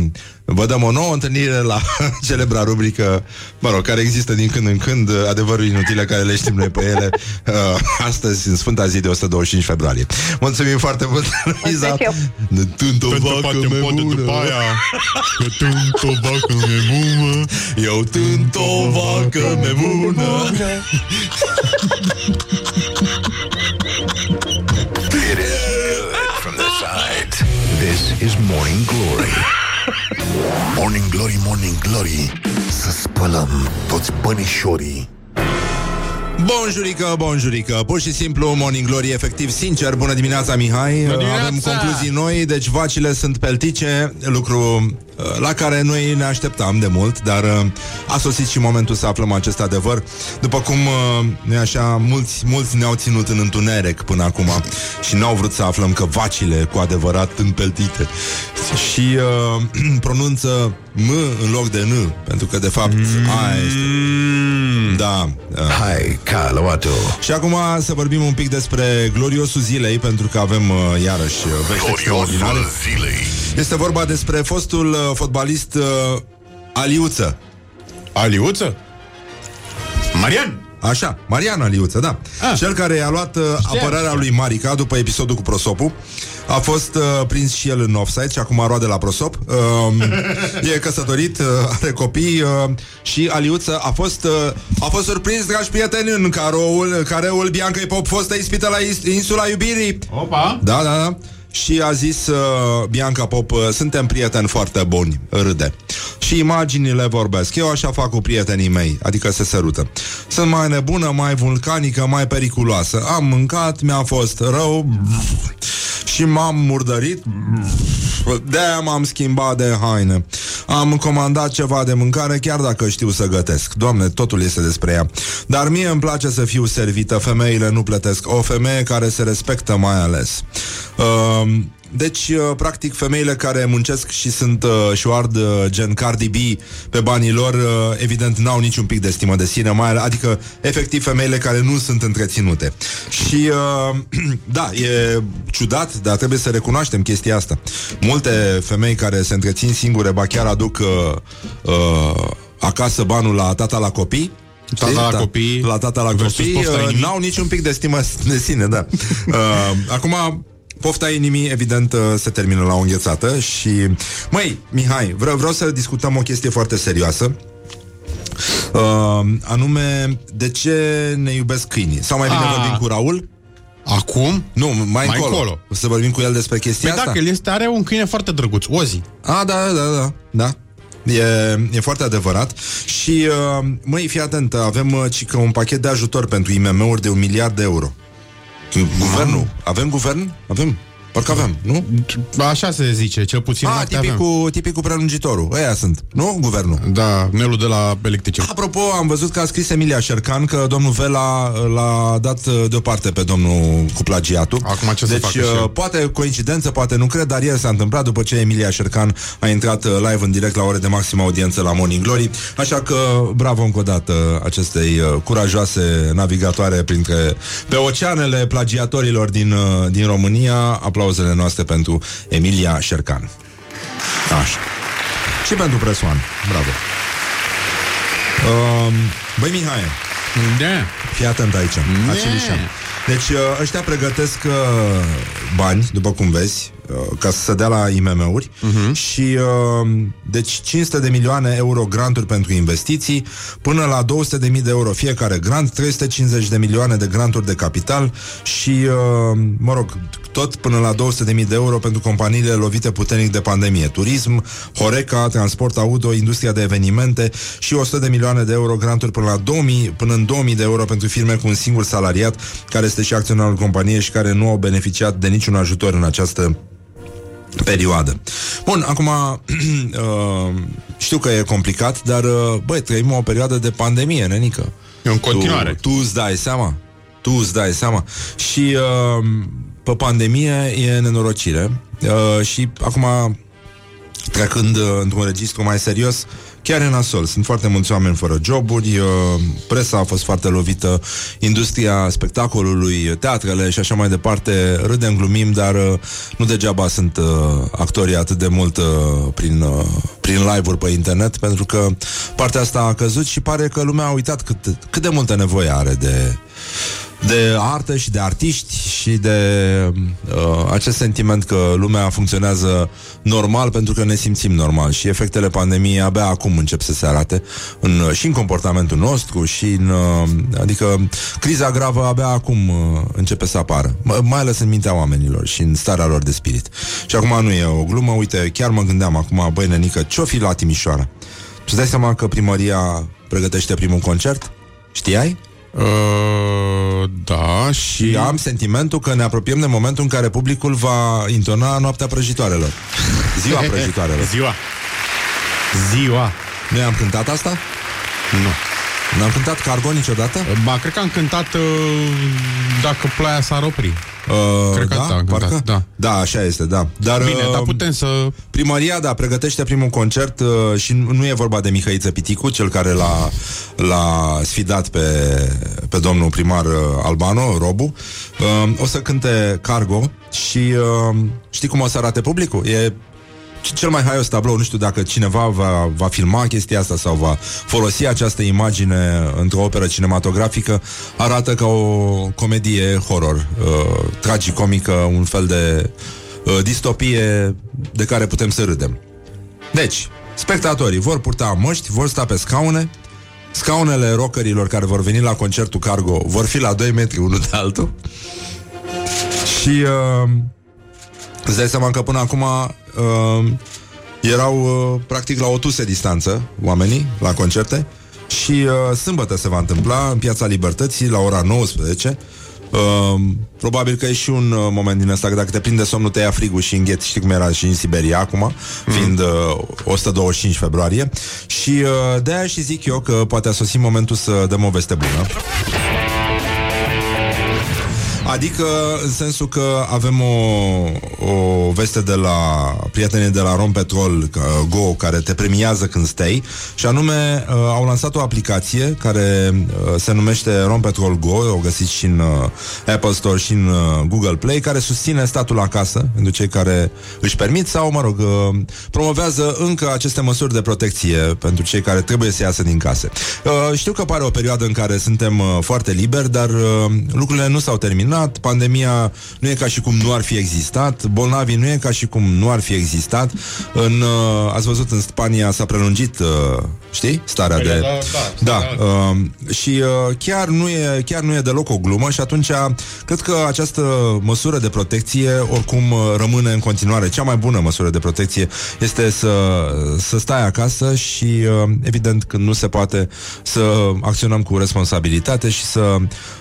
vă dăm o nouă întâlnire la celebra rubrică, mă rog, care există din când în când, uh, adevărul inutile care le știm noi pe ele, uh, astăzi, în Sfânta zi de 125 februarie. Mulțumim foarte mult, Luiza. Mulțumesc Ne tunt o Pentru vacă poate poate după memună. aia Că tunt o vacă memună Eu tunt o vacă memună. It is good from the sides. This is Morning Glory. Morning Glory, Morning Glory. Să spălăm toți bănișorii. Bonjurică, bonjurică Pur și simplu, Morning Glory, efectiv, sincer Bună dimineața, Mihai Bună dimineața! Avem concluzii noi, deci vacile sunt peltice Lucru uh, la care noi ne așteptam de mult Dar uh, a sosit și momentul să aflăm acest adevăr După cum, uh, nu așa, mulți, mulți ne-au ținut în întuneric până acum Și n-au vrut să aflăm că vacile cu adevărat sunt peltite Și uh, pronunță M în loc de N Pentru că, de fapt, aia este Da uh, Hai, Caluato. și acum să vorbim un pic despre gloriosul zilei, pentru că avem uh, iarăși uh, vești extraordinare. Gloriosul zilei. Este vorba despre fostul uh, fotbalist uh, Aliuță. Aliuță? Marian! Așa, Marian Aliuță, da. Ah. Cel care i-a luat uh, apărarea lui Marica după episodul cu Prosopu a fost uh, prins și el în offside și acum roade la Prosop. Uh, e căsătorit, uh, are copii uh, și Aliuță a fost, uh, a fost surprins, dragi prieteni, în caroul, careul Bianca Pop, fostă ispită la is- insula iubirii. Opa! Da, da, da. Și a zis uh, Bianca Pop, uh, suntem prieteni foarte buni, râde. Și imaginile vorbesc. Eu așa fac cu prietenii mei, adică se sărută. Sunt mai nebună, mai vulcanică, mai periculoasă. Am mâncat, mi-a fost rău și m-am murdărit. De-aia m-am schimbat de haine. Am comandat ceva de mâncare, chiar dacă știu să gătesc. Doamne, totul este despre ea. Dar mie îmi place să fiu servită. Femeile nu plătesc. O femeie care se respectă mai ales. Uh, deci, uh, practic, femeile care muncesc și sunt uh, și o ard uh, gen Cardi B pe banii lor, uh, evident, n-au niciun pic de stimă de sine, mai ale- adică, efectiv, femeile care nu sunt întreținute. Și, uh, da, e ciudat, dar trebuie să recunoaștem chestia asta. Multe femei care se întrețin singure, ba chiar aduc uh, uh, acasă banul la tata la copii, Tata Știi? la Ta- copii La tata la versus copii pofta uh, inimii. N-au niciun pic de stimă de sine, da uh, Acum Pofta inimii, evident, uh, se termină la o înghețată Și, măi, Mihai, vreau, vreau să discutăm o chestie foarte serioasă uh, Anume, de ce ne iubesc câinii? Sau mai bine Ah. vorbim cu Raul? Acum? Nu, mai, Mai încolo. încolo. Să vorbim cu el despre chestia Păi asta? dacă el este, are un câine foarte drăguț, Ozi. A, da, da, da, da. E, e foarte adevărat Și, uh, măi, fii atent Avem uh, cică un pachet de ajutor pentru IMM-uri De un miliard de euro Guvernul, avem guvern? Avem, parcă avem, nu? Așa se zice, cel puțin A, noaptea avem. tipicul, tipicul prelungitorul Ăia sunt, nu? Guvernul Da, Nelu de la electrice. Apropo, am văzut că a scris Emilia Șercan că domnul Vela l-a dat uh, deoparte pe domnul cu plagiatul. Acum ce să deci, facă și uh, el? poate coincidență, poate nu cred, dar ieri s-a întâmplat după ce Emilia Șercan a intrat uh, live în direct la ore de maximă audiență la Morning Glory. Așa că bravo încă o dată acestei uh, curajoase navigatoare printre pe oceanele plagiatorilor din, uh, din România. Aplauzele noastre pentru Emilia Șercan. Așa. Și pentru Presoan. Bravo. Um, băi, Mihai, Da. Fii atent aici, Ne. Acelișan. Deci uh, ăștia pregătesc uh, bani, după cum vezi, uh, ca să se dea la IMM-uri uh-huh. și uh, deci 500 de milioane euro granturi pentru investiții, până la 200 de mii de euro fiecare grant, 350 de milioane de granturi de capital și, uh, mă rog, tot până la 200 de mii de euro pentru companiile lovite puternic de pandemie, turism, Horeca, transport auto, industria de evenimente și 100 de milioane de euro granturi până la 2000, până în 2000 de euro pentru firme cu un singur salariat care este și acționarul companiei și care nu au beneficiat de niciun ajutor în această perioadă. Bun, acum uh, știu că e complicat, dar uh, băi, trăim o perioadă de pandemie, nenică. E în continuare. Tu, tu îți dai seama? Tu îți dai seama? Și uh, pe pandemie e nenorocire uh, și acum trecând uh, într-un registru mai serios, chiar e nasol. Sunt foarte mulți oameni fără joburi, uh, presa a fost foarte lovită, industria spectacolului, teatrele și așa mai departe. Râdem, glumim, dar uh, nu degeaba sunt uh, actorii atât de mult uh, prin, uh, prin live-uri pe internet, pentru că partea asta a căzut și pare că lumea a uitat cât, cât de multă nevoie are de de artă și de artiști și de uh, acest sentiment că lumea funcționează normal pentru că ne simțim normal și efectele pandemiei abia acum încep să se arate în, și în comportamentul nostru și în, uh, adică criza gravă abia acum uh, începe să apară, M- mai ales în mintea oamenilor și în starea lor de spirit. Și acum nu e o glumă, uite, chiar mă gândeam acum, băi nenică, ce-o fi la Timișoara? Tu dai seama că primăria pregătește primul concert? Știai? Uh, da, și... Și am sentimentul că ne apropiem de momentul în care publicul va intona noaptea prăjitoarelor. Ziua prăjitoarelor. Ziua. Ziua. Noi am cântat asta? Nu. N-am cântat cargo niciodată? Ba, cred că am cântat uh, Dacă ploaia s-ar opri. Uh, Cred că da, asta am cântat, parcă? da. da, așa este, da. Dar, Bine, uh, dar putem să... Primăria, da, pregătește primul concert uh, și nu e vorba de Mihăiță Piticu, cel care l-a, l-a sfidat pe, pe domnul primar uh, Albano, Robu. Uh, o să cânte Cargo și uh, știi cum o să arate publicul? E c- cel mai haios tablou, nu știu dacă cineva va, va filma chestia asta sau va folosi această imagine într-o operă cinematografică, arată ca o comedie horror, uh, tragicomică, un fel de uh, distopie de care putem să râdem. Deci, spectatorii vor purta măști, vor sta pe scaune, scaunele rockerilor care vor veni la concertul Cargo vor fi la 2 metri unul de altul și uh, îți dai seama că până acum uh, erau uh, practic la o tuse distanță oamenii la concerte și uh, sâmbătă se va întâmpla în Piața Libertății la ora 19 Uh, probabil că e și un uh, moment din ăsta că dacă te prinde somnul te ia frigul și îngheți, știi cum era și în Siberia acum, fiind uh, 125 februarie. Și uh, de-aia și zic eu că poate a sosit momentul să dăm o veste bună. Adică în sensul că avem o, o veste de la prietenii de la Rom Petrol că, Go care te premiază când stai și anume uh, au lansat o aplicație care uh, se numește Rom Petrol Go, o găsiți și în uh, Apple Store și în uh, Google Play, care susține statul acasă pentru cei care își permit sau, mă rog, uh, promovează încă aceste măsuri de protecție pentru cei care trebuie să iasă din case. Uh, știu că pare o perioadă în care suntem uh, foarte liberi, dar uh, lucrurile nu s-au terminat, pandemia nu e ca și cum nu ar fi existat, bolnavii nu e ca și cum nu ar fi existat. În, uh, ați văzut, în Spania s-a prelungit, uh, știi, starea de... Perioada, da, Da, uh, și uh, chiar, nu e, chiar nu e deloc o glumă și atunci cred că această măsură de protecție oricum uh, rămâne în continuare. Cea mai bună măsură de protecție este să, să stai acasă și uh, evident când nu se poate să acționăm cu responsabilitate și să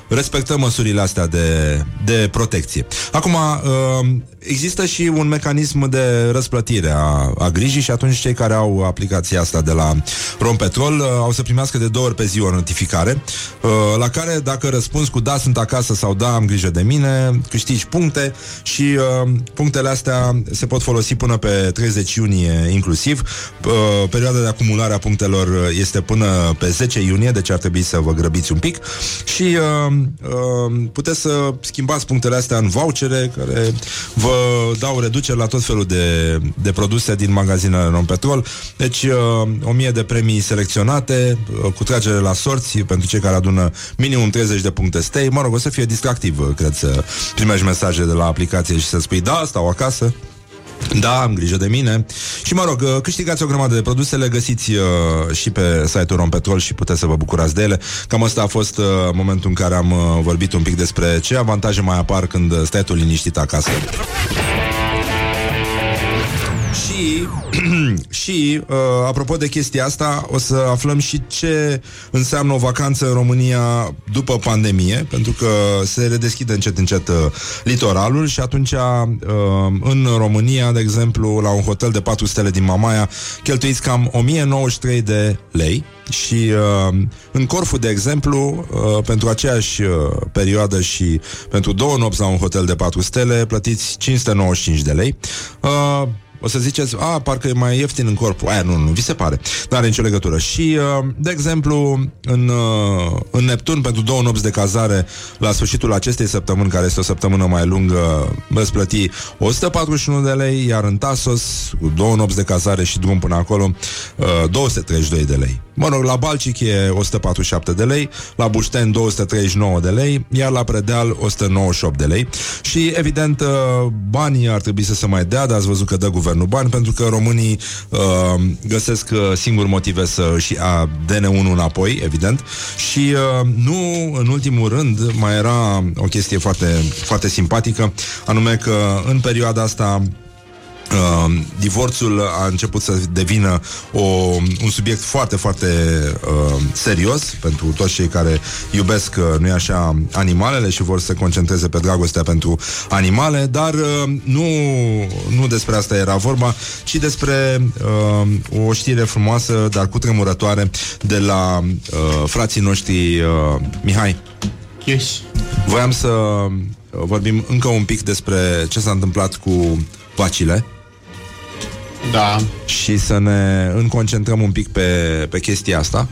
respectăm măsurile astea de, de protecție. Acum, uh, există și un mecanism de răsplătire a, a grijii și atunci cei care au aplicația asta de la Rompetrol uh, au să primească de două ori pe zi o notificare uh, la care dacă răspunzi cu da, sunt acasă sau da, am grijă de mine, câștigi puncte și uh, punctele astea se pot folosi până pe 30 iunie inclusiv. Uh, perioada de acumulare a punctelor este până pe 10 iunie, deci ar trebui să vă grăbiți un pic și uh, uh, puteți să schimbați punctele astea în vouchere care vă dau reduceri la tot felul de, de produse din magazinele non-petrol. Deci uh, 1000 de premii selecționate uh, cu tragere la sorți pentru cei care adună minimum 30 de puncte stay. Mă rog, o să fie distractiv, uh, cred, să primești mesaje de la aplicație și să spui da, stau acasă. Da, am grijă de mine. Și mă rog, uh, câștigați o grămadă de produse, le găsiți uh, și pe site-ul Rompetrol și puteți să vă bucurați de ele. Cam asta a fost uh, momentul în care am uh, vorbit un pic despre ce avantaje mai apar când stai tu liniștit acasă. Și, și uh, apropo de chestia asta, o să aflăm și ce înseamnă o vacanță în România după pandemie, pentru că se redeschide încet încet uh, litoralul și atunci uh, în România, de exemplu, la un hotel de 4 stele din Mamaia, cheltuiți cam 1093 de lei și uh, în Corfu, de exemplu, uh, pentru aceeași uh, perioadă și pentru două nopți la un hotel de 4 stele, plătiți 595 de lei. Uh, o să ziceți, a, parcă e mai ieftin în corpul. Aia nu, nu, vi se pare. Nu are nicio legătură. Și, uh, de exemplu, în, uh, în Neptun, pentru două nopți de cazare, la sfârșitul acestei săptămâni, care este o săptămână mai lungă, veți plăti 141 de lei, iar în Tasos, cu două nopți de cazare și drum până acolo, uh, 232 de lei. Mă rog, la Balcic e 147 de lei, la Bușten 239 de lei, iar la Predeal 198 de lei. Și, evident, uh, banii ar trebui să se mai dea, dar ați văzut că dă guvernul bani, pentru că românii uh, găsesc uh, singur motive să și a DN1 înapoi, evident. Și uh, nu, în ultimul rând, mai era o chestie foarte, foarte simpatică, anume că în perioada asta Uh, divorțul a început să devină o, un subiect foarte, foarte uh, serios pentru toți cei care iubesc, uh, nu așa, animalele și vor să se concentreze pe dragostea pentru animale, dar uh, nu, nu despre asta era vorba, ci despre uh, o știre frumoasă, dar cu tremurătoare, de la uh, frații noștri uh, Mihai. Yes. Voiam să uh, vorbim încă un pic despre ce s-a întâmplat cu vacile Da. și să ne înconcentrăm un pic pe, pe chestia asta.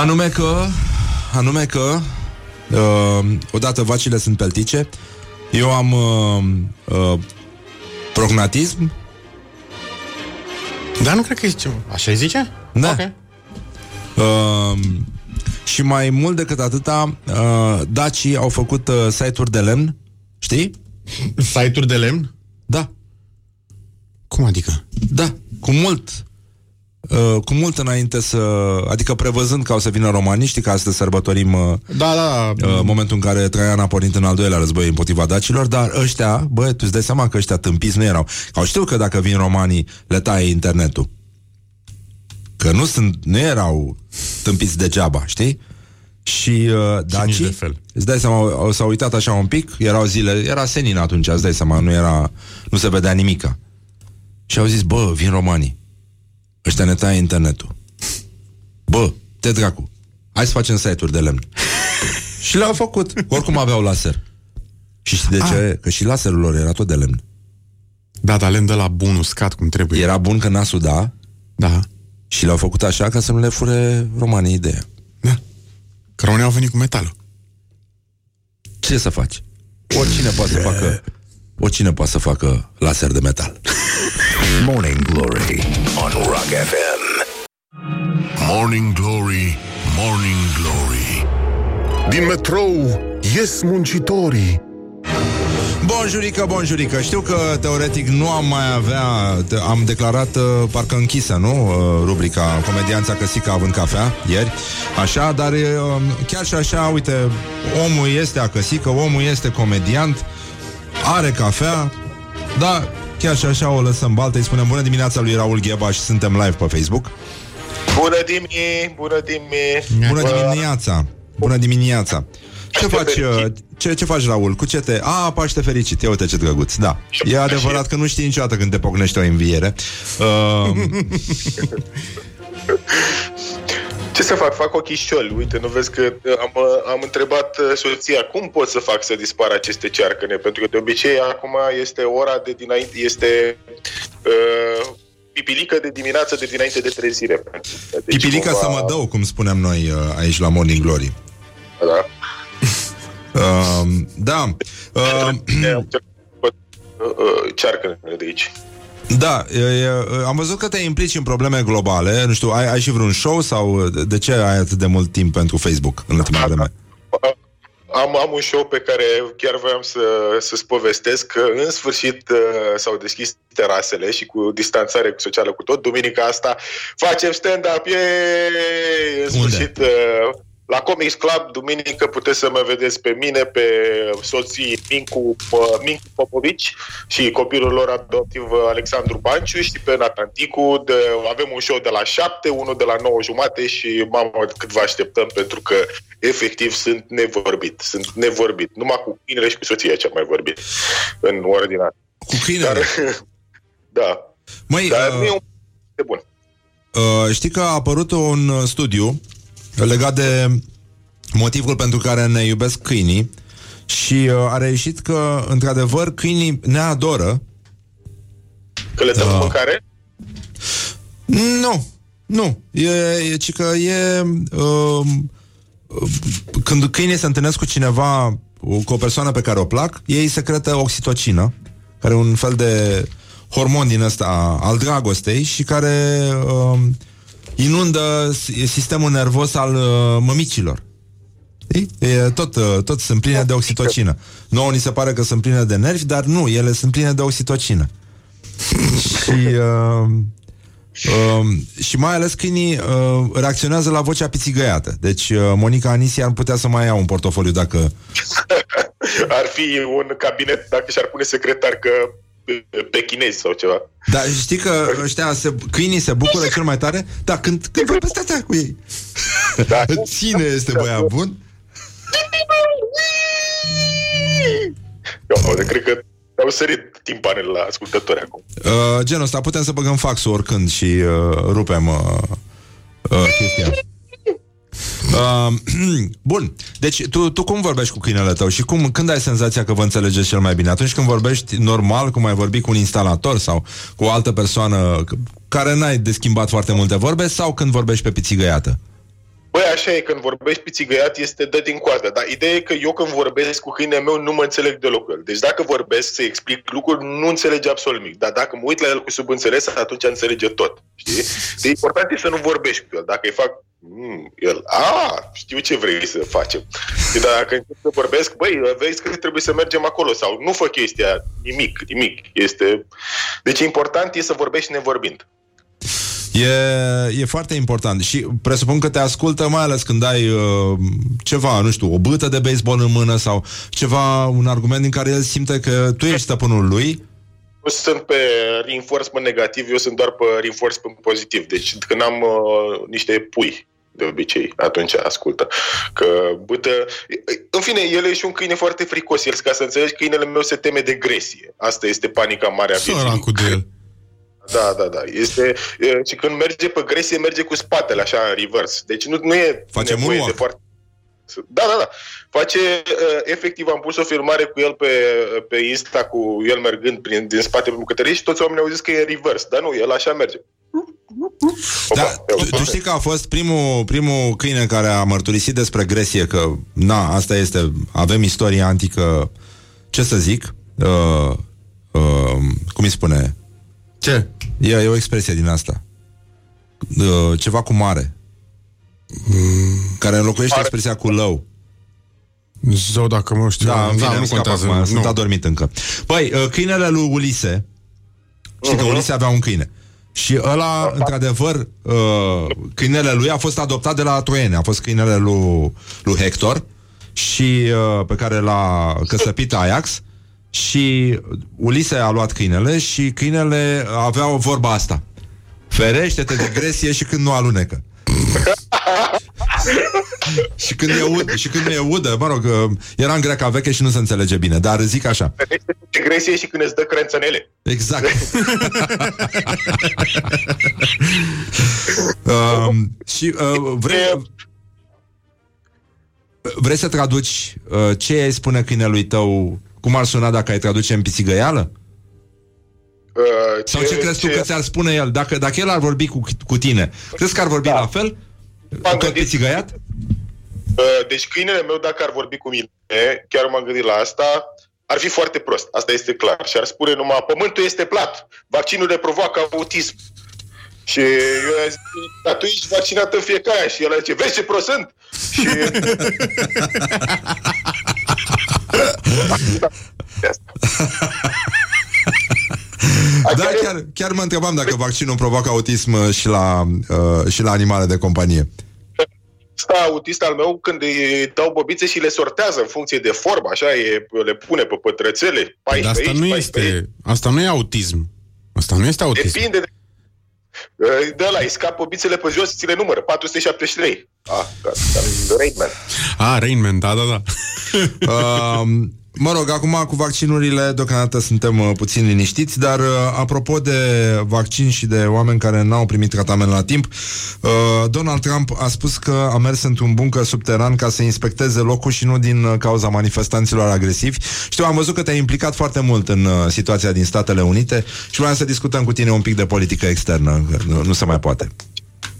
Anume că, anume că, uh, odată vacile sunt peltice, eu am uh, uh, prognatism, Dar nu cred că e ceva. Așa îi zice? Da. Ok. uh, și mai mult decât atâta, uh, dacii au făcut uh, site-uri de lemn, știi? Site-uri de lemn? Da, Cum adică? da, cu mult Uh, cu mult înainte să... Adică prevăzând că au să vină romanii, știi că astăzi sărbătorim uh, Da, da, uh, momentul în care Traian a pornit în al doilea război împotriva dacilor, dar ăștia, bă, tu îți dai seama că ăștia tâmpiți nu erau. Au știu că dacă vin romanii, le taie internetul. Că nu sunt, nu erau tâmpiți degeaba, știi? Și uh, nici dacii, de fel. îți dai seama, au, s-au uitat așa un pic, erau zile, era senin atunci, îți dai seama, nu era, nu se vedea nimica. Și au zis, bă, vin romanii. Ăștia ne taie internetul. Bă, te dracu, hai să facem site-uri de lemn. și le-au făcut. Oricum aveau laser. Și știi de ce? Că și laserul lor era tot de lemn. Da, dar lemn de la bun uscat cum trebuie. Era bun că n-a suda Da. și le-au făcut așa ca să nu le fure romanii ideea. Da. Că românii au venit cu metalul. Ce să faci? Oricine poate să facă Oricine poate să facă laser de metal. Morning Glory on Rock FM. Morning Glory, Morning Glory Din metrou ies muncitorii Bonjurică, bonjurică Știu că teoretic nu am mai avea te- Am declarat uh, parcă închisă, nu? Uh, rubrica Comedianța Căsica având cafea Ieri, așa Dar uh, chiar și așa, uite Omul este a căsică, omul este comediant Are cafea Da, chiar și așa o lăsăm baltă Îi spunem bună dimineața lui Raul Gheba Și suntem live pe Facebook. Bună dimi, bună dimi. Bună Bă, dimineața Bună dimineața. Ce faci, uh, ce, ce faci, Raul? Cu ce te... A, Paște fericit, ia uite ce drăguț Da, e adevărat că nu știi niciodată când te pocnește o înviere. Uh, Ce să fac? Fac ochișoli. Uite, nu vezi că uh, am, uh, am întrebat uh, soția cum pot să fac să dispară aceste cearcăne, pentru că de obicei acum este ora de dinainte, este uh, pipilică de dimineață de dinainte de trezire. Deci Pipilica cumva- să mă dău, cum spunem noi uh, aici la Morning Glory Da. uh, Da uh, cearcănele de aici. Da, e, e, am văzut că te implici în probleme globale Nu știu, ai, ai și vreun show sau de- de ce ai atât de mult timp pentru Facebook în ultima vreme? Am, am un show pe care chiar voiam să, să-ți povestesc că în sfârșit uh, s-au deschis terasele și cu distanțare socială cu tot. Duminica asta facem stand-up, yay! În Unde? sfârșit uh, la Comics Club, duminică puteți să mă vedeți pe mine, pe soții Mincu, uh, Mincu Popovici și copilul lor adoptiv uh, Alexandru Banciu și pe Nathan Ticu. De, avem un show de la 7, unul de la 9 jumate și mamă cât vă așteptăm pentru că efectiv sunt nevorbit. Sunt nevorbit. Numai cu câinele și cu soția ce am mai vorbit în ordinea. Cu câinele? Dar, da. Măi, Dar uh, nu e un de bun. Uh, știi că a apărut un uh, studiu legat de motivul pentru care ne iubesc câinii și uh, a reieșit că, într-adevăr, câinii ne adoră. Că le dăm Da. mâncare? Nu, nu. E, e ci că e... Uh, uh, când câinii se întâlnesc cu cineva, cu o persoană pe care o plac, ei secretă oxitocină, care e un fel de hormon din ăsta al dragostei și care uh, inundă s- sistemul nervos al uh, mămicilor. Știi? E, tot, uh, tot sunt pline de oxitocină. Nouă ni se pare că sunt pline de nervi, dar nu, ele sunt pline de oxitocină. și uh, uh, și mai ales câinii uh, reacționează la vocea pițigăiată. Deci uh, Monica Anisi ar putea să mai ia un portofoliu dacă... Ar fi un cabinet dacă și-ar pune secretar că pe, pe chinezi sau ceva. Dar știi că ăștia se, câinii se bucură cel mai tare? Da, când, când vorbesc astea cu ei. Da. Ține este băiat bun. Eu, cred că au sărit timpanele la ascultători acum. Uh, genul ăsta, putem să băgăm faxul oricând și uh, rupem uh, uh, chestia. Uh, bun, deci tu, tu cum vorbești cu câinele tău și cum, când ai senzația că vă înțelegeți cel mai bine? Atunci când vorbești normal, cum ai vorbi cu un instalator sau cu o altă persoană care n-ai de schimbat foarte multe vorbe sau când vorbești pe pițigăiată? Băi, așa e, când vorbești pițigăiat este dă din coadă, dar ideea e că eu când vorbesc cu câinele meu nu mă înțeleg deloc cu el. Deci dacă vorbesc să explic lucruri, nu înțelege absolut nimic. Dar dacă mă uit la el cu subînțeles, atunci înțelege tot. Știi? De important e să nu vorbești cu el. Dacă îi fac Mm, el, a, știu ce vrei să facem. Și dacă încep să vorbesc, băi, vezi că trebuie să mergem acolo sau nu fă chestia, nimic, nimic. Este... Deci important e să vorbești nevorbind. E, e foarte important și presupun că te ascultă mai ales când ai uh, ceva, nu știu, o bâtă de baseball în mână sau ceva, un argument din care el simte că tu ești stăpânul lui. Nu sunt pe reinforcement negativ, eu sunt doar pe reinforcement pozitiv. Deci când am uh, niște pui de obicei, atunci ascultă. Că bâtă... În fine, el e și un câine foarte fricos. El, ca să înțelegi, câinele meu se teme de gresie. Asta este panica mare a vieții. cu de el. Da, da, da. Este, e, și când merge pe gresie, merge cu spatele, așa, în reverse. Deci nu, nu e Face nevoie moonwalk. de foarte... Da, da, da. Face, uh, efectiv, am pus o filmare cu el pe, pe Insta, cu el mergând prin, din spate pe bucătărie și toți oamenii au zis că e reverse. Dar nu, el așa merge. Da, Opa, tu, tu știi că a fost primul, primul câine care a mărturisit despre gresie Că, na, asta este Avem istorie antică Ce să zic uh, uh, Cum îi spune Ce? E, e o expresie din asta uh, Ceva cu mare Care înlocuiește Mare. expresia cu lău Zău, dacă mă știu. Da, în fine, da nu nu contează. acum, Sunt nu. adormit încă Băi, uh, câinele lui Ulise Știi că Ulise avea un câine și ăla, într-adevăr, uh, câinele lui a fost adoptat de la troieni. A fost câinele lui, lui Hector și uh, pe care l-a căsăpit Ajax și Ulise a luat câinele și câinele avea o vorba asta. Ferește-te de gresie și când nu alunecă. și când e ud, și când nu e udă, mă rog, uh, era în greaca veche și nu se înțelege bine, dar zic așa. Este gresie și când îți dă crențănele. Exact. um, și uh, vrei, vrei să traduci uh, ce ai spune câinelui tău, cum ar suna dacă ai traduce în pițigăială? Uh, Sau ce, crezi tu că ți-ar spune el? Dacă, dacă el ar vorbi cu, cu tine, crezi că ar vorbi Da. la fel? M-am Tot gândit- pițigăiat? Uh, Deci câinele meu, dacă ar vorbi cu mine, chiar m-am gândit la asta, ar fi foarte prost. Asta este clar. Și ar spune numai, pământul este plat, vaccinul ne provoacă autism. Și eu i-am zis, dar tu ești vaccinat în fiecare an. Și el zice, vezi ce prost sunt? Și... Da, chiar, chiar mă întrebam dacă vaccinul provoacă autism uh, și la, uh, și la animale de companie. Ăsta autist al meu, când îi dau bobițe și le sortează în funcție de formă, așa, e, le pune pe pătrățele, Dar 14 asta aici, nu 14 aici. este, asta nu e autism. Asta nu este autism. Depinde de... De la, îi scap bobițele pe jos, ți le numără, 473. Ah, gata, Raidman. Ah, Rain Man, da, da, da. Uh, mă rog, acum cu vaccinurile deocamdată suntem uh, puțin liniștiți, dar uh, apropo de vaccin și de oameni care n-au primit tratament la timp, uh, Donald Trump a spus că a mers într-un bunker subteran ca să inspecteze locul și nu din uh, cauza manifestanților agresivi. Știu, am văzut că te-ai implicat foarte mult în uh, situația din Statele Unite și vreau să discutăm cu tine un pic de politică externă, că nu, nu se mai poate.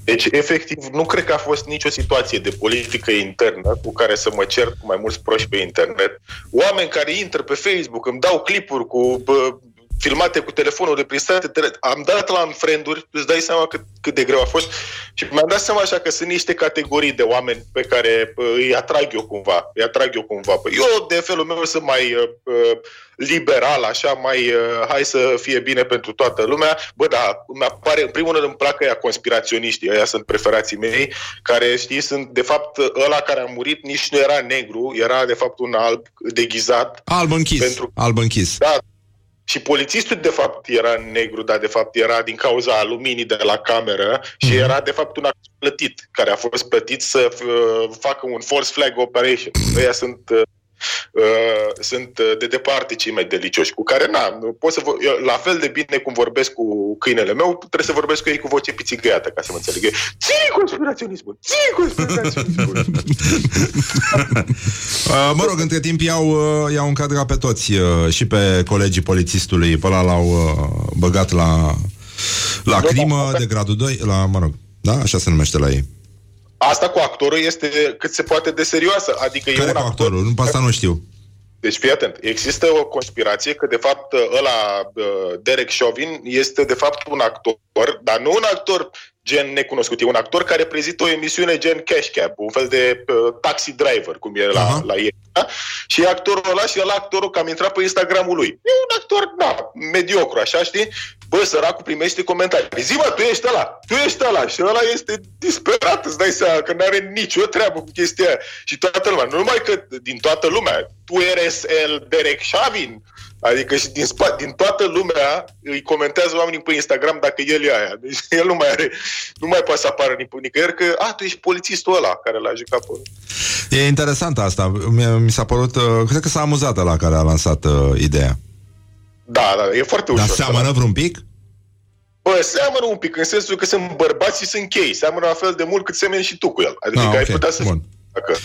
Deci, efectiv, nu cred că a fost nicio situație de politică internă cu care să mă cert cu mai mulți proști pe internet. Oameni care intră pe Facebook, îmi dau clipuri cu bă, filmate cu telefonul de prin state, tele- am dat la frienduri, îți dai seama cât, cât de greu a fost și mi-am dat seama așa că sunt niște categorii de oameni pe care bă, îi atrag eu cumva, îi atrag eu cumva. Păi Eu, de felul meu, sunt mai uh, uh, liberal, așa, mai uh, hai să fie bine pentru toată lumea. Bă, da, îmi apare, în primul rând îmi plac ăia conspiraționiștii, ăia sunt preferații mei, care, știi, sunt, de fapt, ăla care a murit nici nu era negru, era, de fapt, un alb deghizat. Alb închis, Pentru- alb închis. Da, și polițistul de fapt era negru, dar de fapt era din cauza luminii de la cameră și Mhm. era de fapt un act plătit, care a fost plătit să uh, facă un false flag operation. Ăia sunt uh, uh, sunt uh, de departe cei mai delicioși, cu care, na, nu pot să vă, eu, la fel de bine cum vorbesc cu câinele meu, trebuie să vorbesc cu ei cu voce pițigăiată, ca să mă înțeleg. Ții conspiraționismul! Ții conspiraționismul! Uh, mă rog, între timp i-au, uh, i-au încadrat pe toți uh, și pe colegii polițistului, pe ăla l-au uh, băgat la, la crimă de gradul 2, la, mă rog, da? Așa se numește la ei. Asta cu actorul este cât se poate de serioasă. Adică e Care un cu actor... actorul? Nu, pe asta nu știu. Deci fii atent, există o conspirație că de fapt ăla uh, Derek Chauvin este de fapt un actor, dar nu un actor gen necunoscut, e un actor care prezintă o emisiune gen Cash Cab, un fel de uh, taxi driver, cum e la, Aha. la ei. Da? Și e actorul ăla și ăla actorul că am intrat pe Instagramul lui. E un actor, da, mediocru, așa, știi? Bă, săracul primește comentarii. Zi, mă, tu ești ăla, tu ești ăla. Și ăla este disperat, îți dai seama că nu are nicio treabă cu chestia aia. Și toată lumea, nu numai că din toată lumea, tu eres el Derek Shavin, Adică și din, spa- din toată lumea îi comentează oamenii pe Instagram dacă el e aia. Deci el nu mai are, nu mai poate să apară nici- nicăieri că, a, tu ești polițistul ăla care l-a jucat pe E interesant asta. Mi, mi s-a părut, uh, cred că s-a amuzat la care a lansat uh, ideea. Da, da, e foarte ușor. Dar seamănă vreun pic? Bă, seamănă un pic, în sensul că sunt bărbați și sunt chei. Seamănă la fel de mult cât semeni și tu cu el. Adică Ah, ai ok, putea să bun. Fii dacă,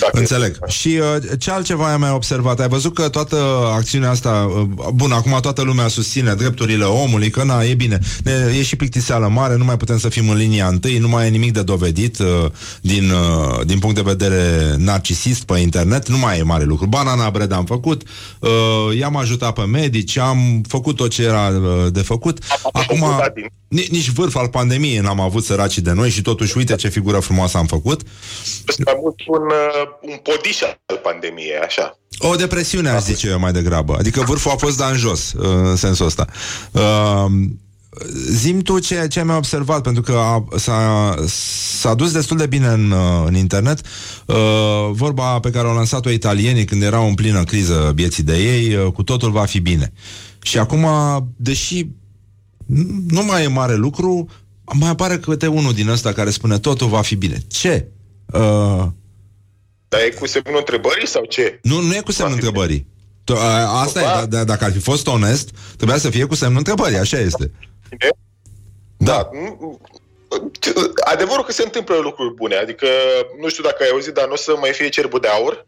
dacă Înțeleg. Și uh, ce altceva ai mai observat? Ai văzut că toată acțiunea asta, uh, bun, acum toată lumea susține drepturile omului, că na, e bine. Ne, e și plictiseală mare, nu mai putem să fim în linia întâi, nu mai e nimic de dovedit uh, din, uh, din punct de vedere narcisist pe internet, nu mai e mare lucru. Banana bread am făcut, uh, i-am ajutat pe medici, am făcut tot ce era uh, de făcut. Acum, ni- nici vârf al pandemiei n-am avut săracii de noi și totuși uite ce figură frumoasă am făcut. Este mai mult un, uh, un podiș al pandemiei, așa. O depresiune, aș zice eu mai degrabă. Adică vârful a fost dat în jos, uh, în sensul ăsta. Uh, Zim tu ce, ce mi-ai observat, pentru că a, s-a, s-a dus destul de bine în, uh, în internet uh, vorba pe care au lansat-o italienii când erau în plină criză vieții de ei, uh, cu totul va fi bine. Și acum, deși n- nu mai e mare lucru, mai apare câte unul din ăsta care spune totul va fi bine. Ce? Uh, Dar e cu semnul întrebării sau ce? nu, nu e cu semnul întrebării. To- a- Asta e, da, da, dacă ar fi fost onest, trebuia să fie cu semnul întrebării, așa este. Da. Ce- Adevărul că se întâmplă lucruri bune, adică nu știu dacă ai auzit, dar nu o să mai fie cerbul de aur,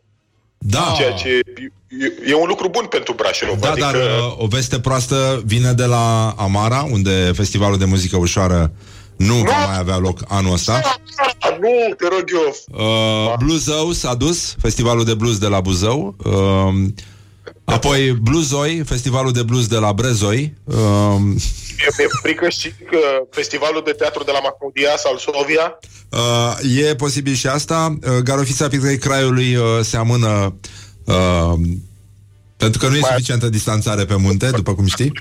Da, ceea ce e, e un lucru bun pentru Brașov. da adică... dar uh, o veste proastă vine de la Amara, unde festivalul de muzică ușoară nu va mai avea loc anul ăsta. Ah, nu, te rog eu. Uh, Bluezău s-a dus, festivalul de blues de la Buzău. Uh, apoi Bluezoi, festivalul de blues de la Brezoi. Uh, E, e frică și că festivalul de teatru de la Mahmudia sau Sovia Uh, e posibil și asta. Uh, Garofița Pietrei Craiului uh, se amână uh, pentru că nu e suficientă distanțare pe munte, după cum știi.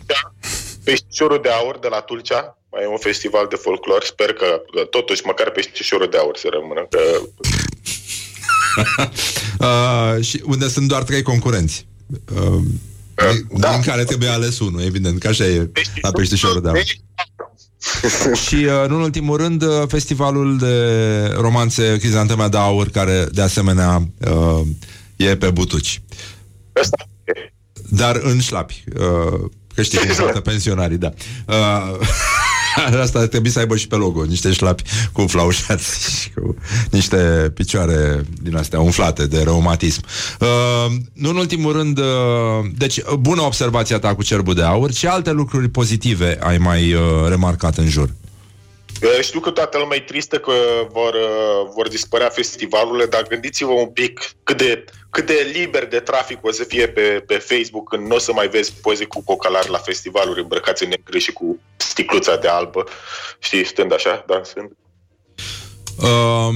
Peștișorul de aur de la Tulcea mai e un festival de folclor. Sper că uh, totuși măcar peștișorul de aur să rămână. Că... Uh, și unde sunt doar trei concurenți. Uh, din, da. din care trebuie ales unul, evident, că așa e la peștișorul de aur. Și, uh, nu în ultimul rând, uh, festivalul de romanțe Crizantema de Aur, care, de asemenea, uh, e pe Butuci. Asta e. Dar în șlapi. Uh, că știi cum sunt pensionarii, da. Uh, asta ar trebui să aibă și pe logo, niște șlapi cu flaușați și cu niște picioare din astea umflate de reumatism. Uh, nu în ultimul rând, uh, deci bună observația ta cu cerbul de aur. Ce alte lucruri pozitive ai mai uh, remarcat în jur? Uh, Știu că toată lumea e tristă că vor, uh, vor dispărea festivalurile, dar gândiți-vă un pic cât de, cât de liber de trafic o să fie pe, pe Facebook când nu o să mai vezi poze cu cocalari la festivaluri îmbrăcați în negre și cu sticluța de albă, știi, stând așa, dansând. Uh,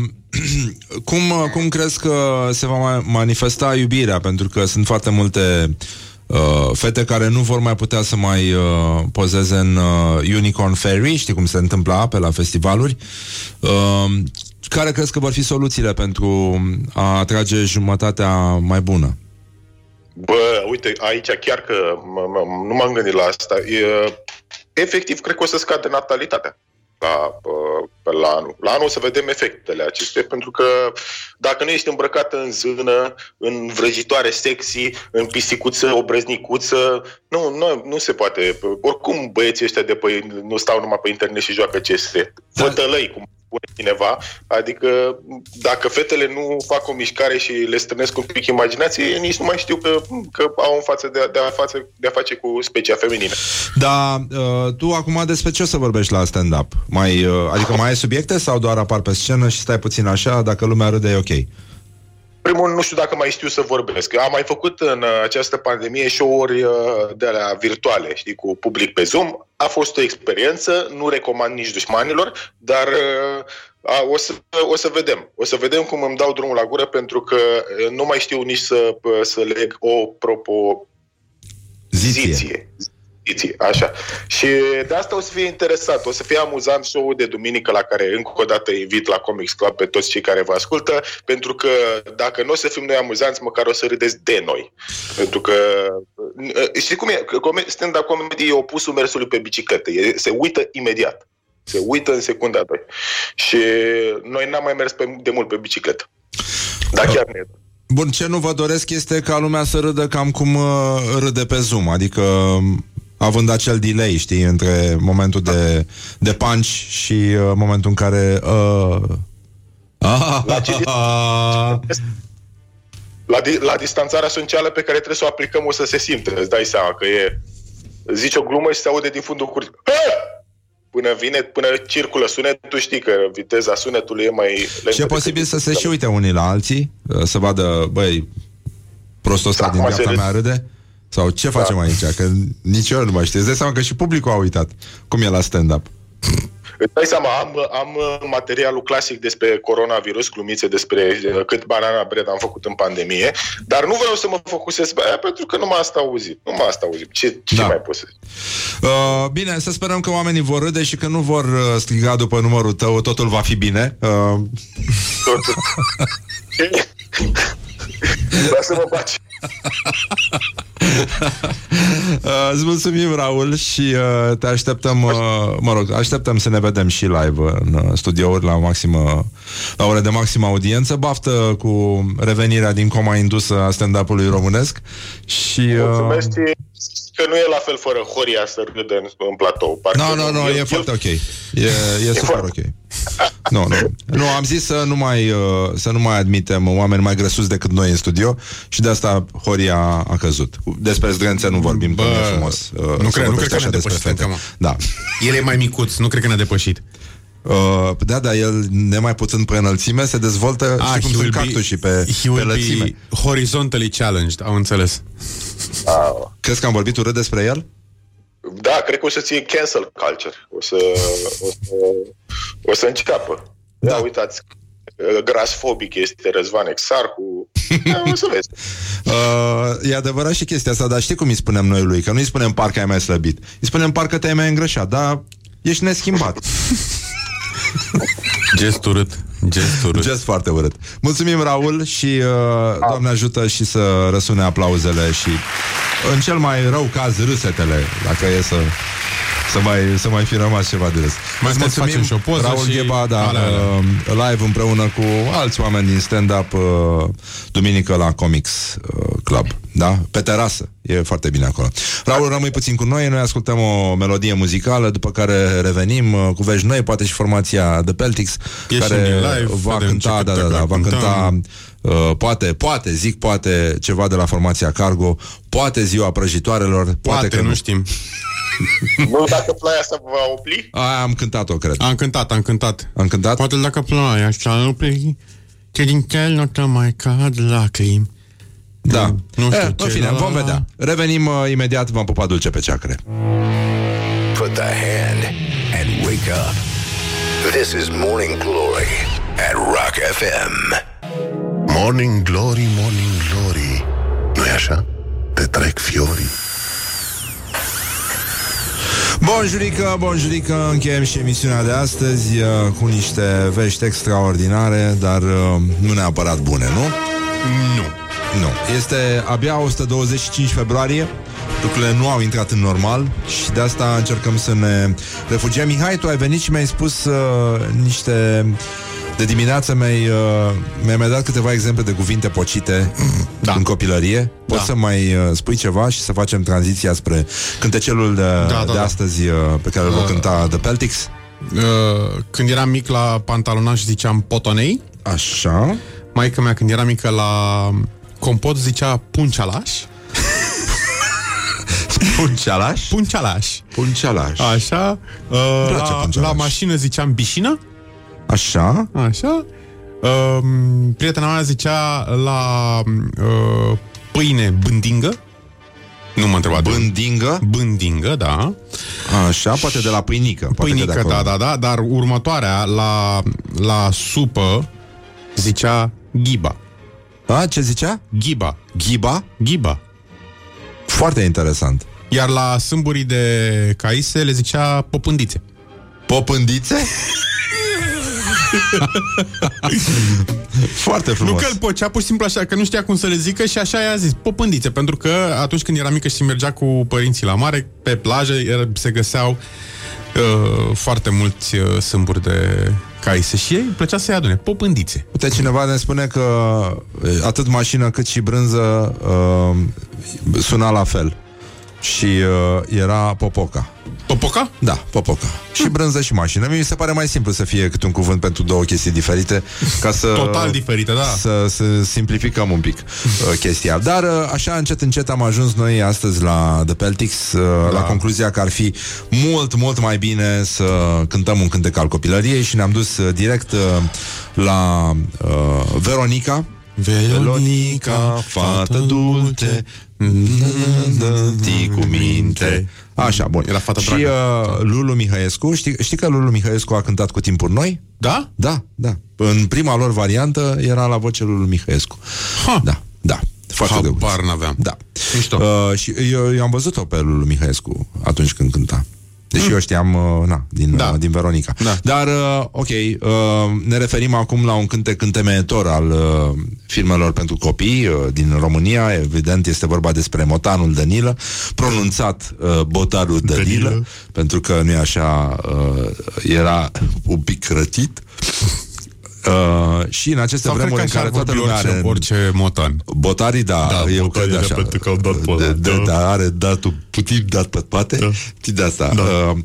cum, cum crezi că se va mai manifesta iubirea? Pentru că sunt foarte multe uh, fete care nu vor mai putea să mai uh, pozeze în uh, Unicorn Ferry, știi cum se întâmpla pe la festivaluri. Uh, care crezi că vor fi soluțiile pentru a atrage jumătatea mai bună? Bă, uite, aici chiar că m- m- nu m-am gândit la asta. E, efectiv, cred că o să scadă natalitatea la, uh, la anul. La anul o să vedem efectele acestea, pentru că dacă nu ești îmbrăcată în zână, în vrăjitoare sexy, în pisicuță, obreznicuță, nu, nu, nu se poate. Oricum băieții ăștia de pe, nu stau numai pe internet și joacă CS. Fătălăi, cum spune cineva. Adică dacă fetele nu fac o mișcare și le strânesc un pic imaginație, nici nu mai știu că, că au în față de, de, a, face, de a face cu specia feminină. Da, uh, tu acum despre ce o să vorbești la stand-up? Mai, uh, adică mai ai subiecte sau doar apar pe scenă și stai puțin așa, dacă lumea râde e ok? Primul, nu știu dacă mai știu să vorbesc. Am mai făcut în uh, această pandemie show-uri uh, de alea virtuale, știi, cu public pe Zoom. A fost o experiență, nu recomand nici dușmanilor, dar uh, a, o, să, o să vedem. O să vedem cum îmi dau drumul la gură, pentru că uh, nu mai știu nici să, uh, să leg o propoziție. Ziție. Ziție, așa. Și de asta o să fie interesant, o să fie amuzant show-ul de duminică la care încă o dată invit la Comics Club pe toți cei care vă ascultă, pentru că dacă nu o să fim noi amuzanți, măcar o să râdeți de noi. Pentru că uh, știi cum e? Come- Stand-up comedy e opusul mersului pe bicicletă. E, se uită imediat. Se uită în secunda 2. Și noi n-am mai mers pe, de mult pe bicicletă. Dar chiar ne Bun, ce nu vă doresc este ca lumea să râdă cam cum uh, râde pe Zoom, adică um, având acel delay, știi, între momentul de, de punch și uh, momentul în care... Uh, ah, La ce- La, di- la distanțarea socială pe care trebuie să o aplicăm o să se simte, îți dai seama că e... Zici o glumă și se aude din fundul cursului. Până vine, până circulă sunetul, știi că viteza sunetului e mai lentă. și e posibil să se și uite unii la alții, uh, să vadă, băi, prostul ăsta Da, din acum dreapta se mea râde? Sau ce facem aici? Că nici eu nu mai știu. Îți dai seama că și publicul a uitat cum e la stand-up. Îți dai seama, am, am uh, materialul clasic despre coronavirus, glumițe despre uh, cât banana bread am făcut în pandemie, dar nu vreau să mă focusez pe aia pentru că nu m-a asta auzit. Nu m-a asta auzit. Ce, ce Da. mai pot să zic? Uh, bine, să sperăm că oamenii vor râde și că nu vor uh, striga după numărul tău, totul va fi bine. Uh, Dar să mă faci. uh, îți mulțumim, Raul, și uh, te așteptăm, uh, mă rog, așteptăm să ne vedem și live în uh, studiouri la maximă, la ore de maximă audiență. Baftă cu revenirea din coma indusă a stand-up-ului românesc și... Uh, Mulțumesc că nu e la fel fără Horia să râdă în, în platou. Parcă Nu, nu, nu, el- e el- foarte ok. E, e super ok. Nu, nu. Nu, am zis să nu mai uh, să nu mai admitem oameni mai grăsuți decât noi în studio și de asta Horia a căzut. Despre zdrențe nu vorbim, Bă, că nu e frumos. uh, nu să cred- nu vorbești cred că așa ne-a despre depășit fete. încă, Da. El e mai micuț, nu cred că ne-a depășit. Uh, da, da, el nemai puțin pe înălțime se dezvoltă, Ah, știi cum he sunt will be- cactusii pe, He pe will lățime. be horizontally challenged, au înțeles. Crezi că am vorbit urât despre el? Da, cred că o să ție cancel culture. O să, o să, o să înceapă. Da. Da. da, uitați, grasfobic este Răzvan Exarhu. Da, o să vezi. Uh, e adevărat și chestia asta, dar știi cum îi spunem noi lui? Că nu îi spunem parcă ai mai slăbit. Îi spunem parcă te-ai mai îngrășat, dar ești neschimbat. Gest urât. Gest urât. Gest foarte urât. Mulțumim, Raul, și uh, Doamne ajută și să răsune aplauzele și în cel mai rău caz râsetele, dacă e să să mai, să mai fi rămas ceva de râs. Mai Îți stai să facem și o poză Raul și- Gheba, da, alea, alea. uh, live împreună cu alți oameni din stand-up uh, duminică la Comics uh, Club. Da? Pe terasă. E foarte bine acolo. Raul, rămâi puțin cu noi, noi ascultăm o melodie muzicală, după care revenim uh, cu vești noi, poate și formația The Peltics, Ieșim care din live, va vedem cânta, ce da, da, da, cântecuri va cânta cântăm. Uh, poate, poate, zic poate ceva de la formația Cargo, poate ziua prăjitoarelor, poate, Poate, că nu știm. Nu dacă ploaia asta vă va opri, Aia am cântat-o, cred. Am cântat, am cântat. Am cântat? Poate dacă ploaia așa nu pleci, că din tel nu te mai cad lacrimi. Da. Nu știu eh, ce, în fine, la, la, vom la. vedea. Revenim uh, imediat, v-am pupat dulce pe ceacre. Put the hand and wake up. This is Morning Glory at Rock FM. Morning Glory, Morning Glory nu-i așa? Te trec fiorii Bonjurică, bonjurică, încheiem și emisiunea de astăzi uh, cu niște vești extraordinare, dar uh, nu neapărat bune, nu? Nu. Nu, este abia 125 februarie Lucrurile nu au intrat în normal Și de asta încercăm să ne refugiem Mihai, tu ai venit și mi-ai spus uh, Niște de dimineață mi-ai, uh, mi-ai mai dat câteva exemple de cuvinte pocite da. în copilărie. Poți Da. să mai uh, spui ceva și să facem tranziția spre cântecelul de, Da, da, de da. astăzi uh, pe care îl vom cânta The Peltics? Uh, când eram mic la pantalonaj ziceam potonei. Așa. Maica mea când era mică la compot zicea puncealaș. Puncealaș? Puncealaș. Puncealaș. Așa. Uh, place la, puncealaș. la mașină ziceam bișină. Așa. Așa. Uh, prietena mea zicea la uh, pâine bândingă. Nu mă întreba de unde. Bândingă. Bândingă, da. Așa, poate de la pâinică. Poate că de Pâinică, acolo. da, da, da, dar următoarea, la, la supă, zicea ghiba. A, ce zicea? Ghiba. Ghiba? Ghiba. Foarte interesant. Iar la sâmburii de caise le zicea popândițe. Popândițe? Foarte frumos. Nu că îl pocea pur și simplu așa, că nu știa cum să le zică și așa i-a zis, popândițe, pentru că atunci când era mică și mergea cu părinții la mare, pe plajă era, se găseau uh, foarte mulți uh, sâmburi de caise și ei îi plăcea să-i adune, popândițe. Uite, cineva ne spune că e, atât mașină cât și brânză uh, suna la fel. Și uh, era Popoca. Popoca? Da, Popoca. Și brânză și mașină. Mie mi se pare mai simplu să fie câte un cuvânt pentru două chestii diferite, ca să... Total diferite, da. Să, să simplificăm un pic uh, chestia. Dar uh, așa încet încet am ajuns noi astăzi la The Peltics uh, da. la concluzia că ar fi mult, mult mai bine să cântăm un cântec al copilăriei și ne-am dus uh, direct uh, la uh, Veronica. Veronica, fată dulte, Tii cu minte Așa, bun Era fată Și dragă. uh, Lulu Mihăescu știi, știi că Lulu Mihăescu a cântat cu timpuri noi? Da? Da, da În prima lor variantă era la voce Lulu Mihăescu Ha. Da, da Foarte de Habar n-aveam. Da Mișto. uh, Și eu, eu am văzut-o pe Lulu Mihăescu Atunci când cânta Deși eu știam, uh, na, din, Hmm. Da. uh, din Veronica. Da. Dar, uh, ok, uh, ne referim acum la un cântec întemeitor al uh, filmelor pentru copii uh, din România. Evident, este vorba despre Motanul Danilă, pronunțat uh, Botarul Danilă, Danilă. pentru că nu e așa, uh, era un pic rătit. Uh, și în aceste Sau cred vremuri că în așa care ar toată vorbi lumea orice, are... orice motan. Botarii, da, Da, eu botarii, cred da, așa. pentru că au dat pe ăla, de, de, da. da, are datul puțin dat pe spate. Da. Știi de asta. Da. Uh,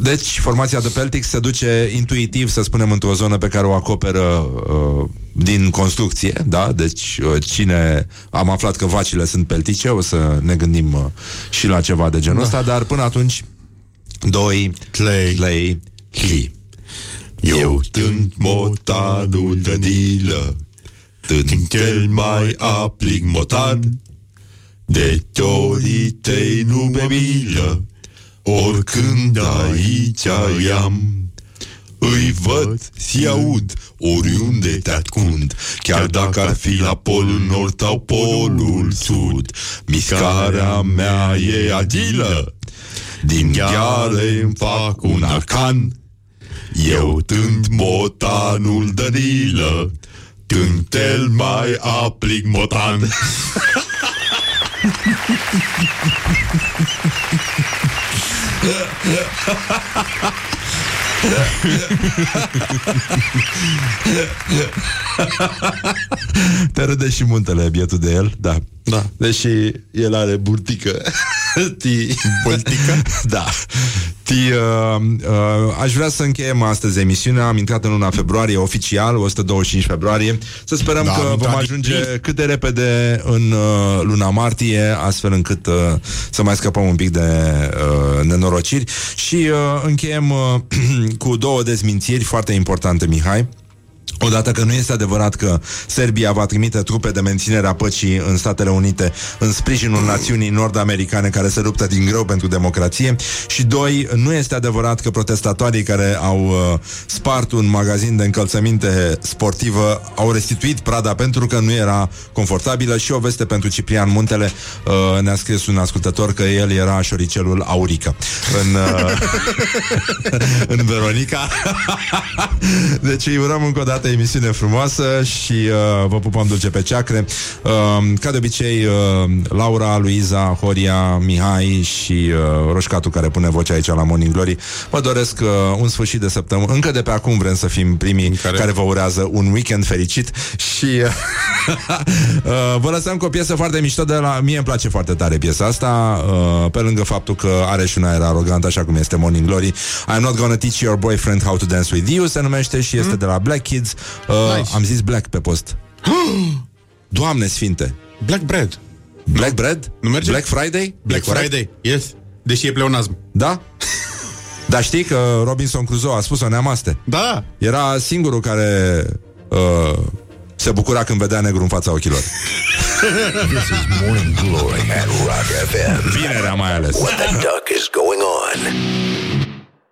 deci, formația de Peltic se duce intuitiv, să spunem, într-o zonă pe care o acoperă uh, din construcție, da? Deci, uh, cine... Am aflat că vacile sunt peltice, o să ne gândim uh, și la ceva de genul da. ăsta, dar până atunci, doi, Tlei. lei, hi. Eu tânt motanul de dilă, tânt cel mai aplic motan, de torii tăi nu mi milă, oricând aici îi am. Îi văd, și aud, oriunde te ascund Chiar dacă ar fi la polul nord sau polul sud Miscarea mea e agilă. Din gheare îmi fac un arcan eu tând motanul Danilă Tând cel mai aplic motan Te râde și muntele, bietul de el, da. Da. Deși el are burtică. Ti... Burtică? da. Ti, uh, uh, aș vrea să încheiem astăzi emisiunea. Am intrat în luna februarie oficial, 125 februarie. Să sperăm Da, că am vom intrat ajunge din cât de repede în uh, luna martie, astfel încât uh, să mai scăpăm un pic de uh, nenorociri. Și uh, încheiem uh, cu două dezmințiri foarte importante, Mihai. Odată că nu este adevărat că Serbia va trimite trupe de menținere a păcii în Statele Unite în sprijinul națiunii nord-americane care se luptă din greu pentru democrație. Și doi, nu este adevărat că protestatorii care au uh, spart un magazin de încălțăminte sportivă au restituit prada pentru că nu era confortabilă. Și o veste pentru Ciprian Muntele uh, ne-a scris un ascultător că el era șoricelul Aurică. În, uh, în Veronica. Deci îi urăm încă o dată Foarte emisiune frumoasă și uh, vă pupăm dulce pe ceacre. Uh, ca de obicei, uh, Laura, Luiza, Horia, Mihai și uh, Roșcatu care pune vocea aici la Morning Glory, vă doresc uh, un sfârșit de săptămână. Încă de pe acum vrem să fim primii care, care vă urează un weekend fericit și uh, uh, vă lăsăm cu o piesă foarte mișto de la... Mie îmi place foarte tare piesa asta, uh, pe lângă faptul că are și un aer arogant, așa cum este Morning Glory. I'm not gonna teach your boyfriend how to dance with you se numește și este de la Black Kids. Uh, Nice. Am zis Black pe post. Doamne sfinte! Black bread. Black Bread? Nu merge? Black Friday? Black E corect? Friday. Yes. Deși e pleonasm. Da? Dar știi că Robinson Crusoe a spus-o neamaste. Da. Era singurul care uh, se bucura când vedea negru în fața ochilor. This is Morning Glory at Rock FM. Vinerea mai ales. What the duck is going on?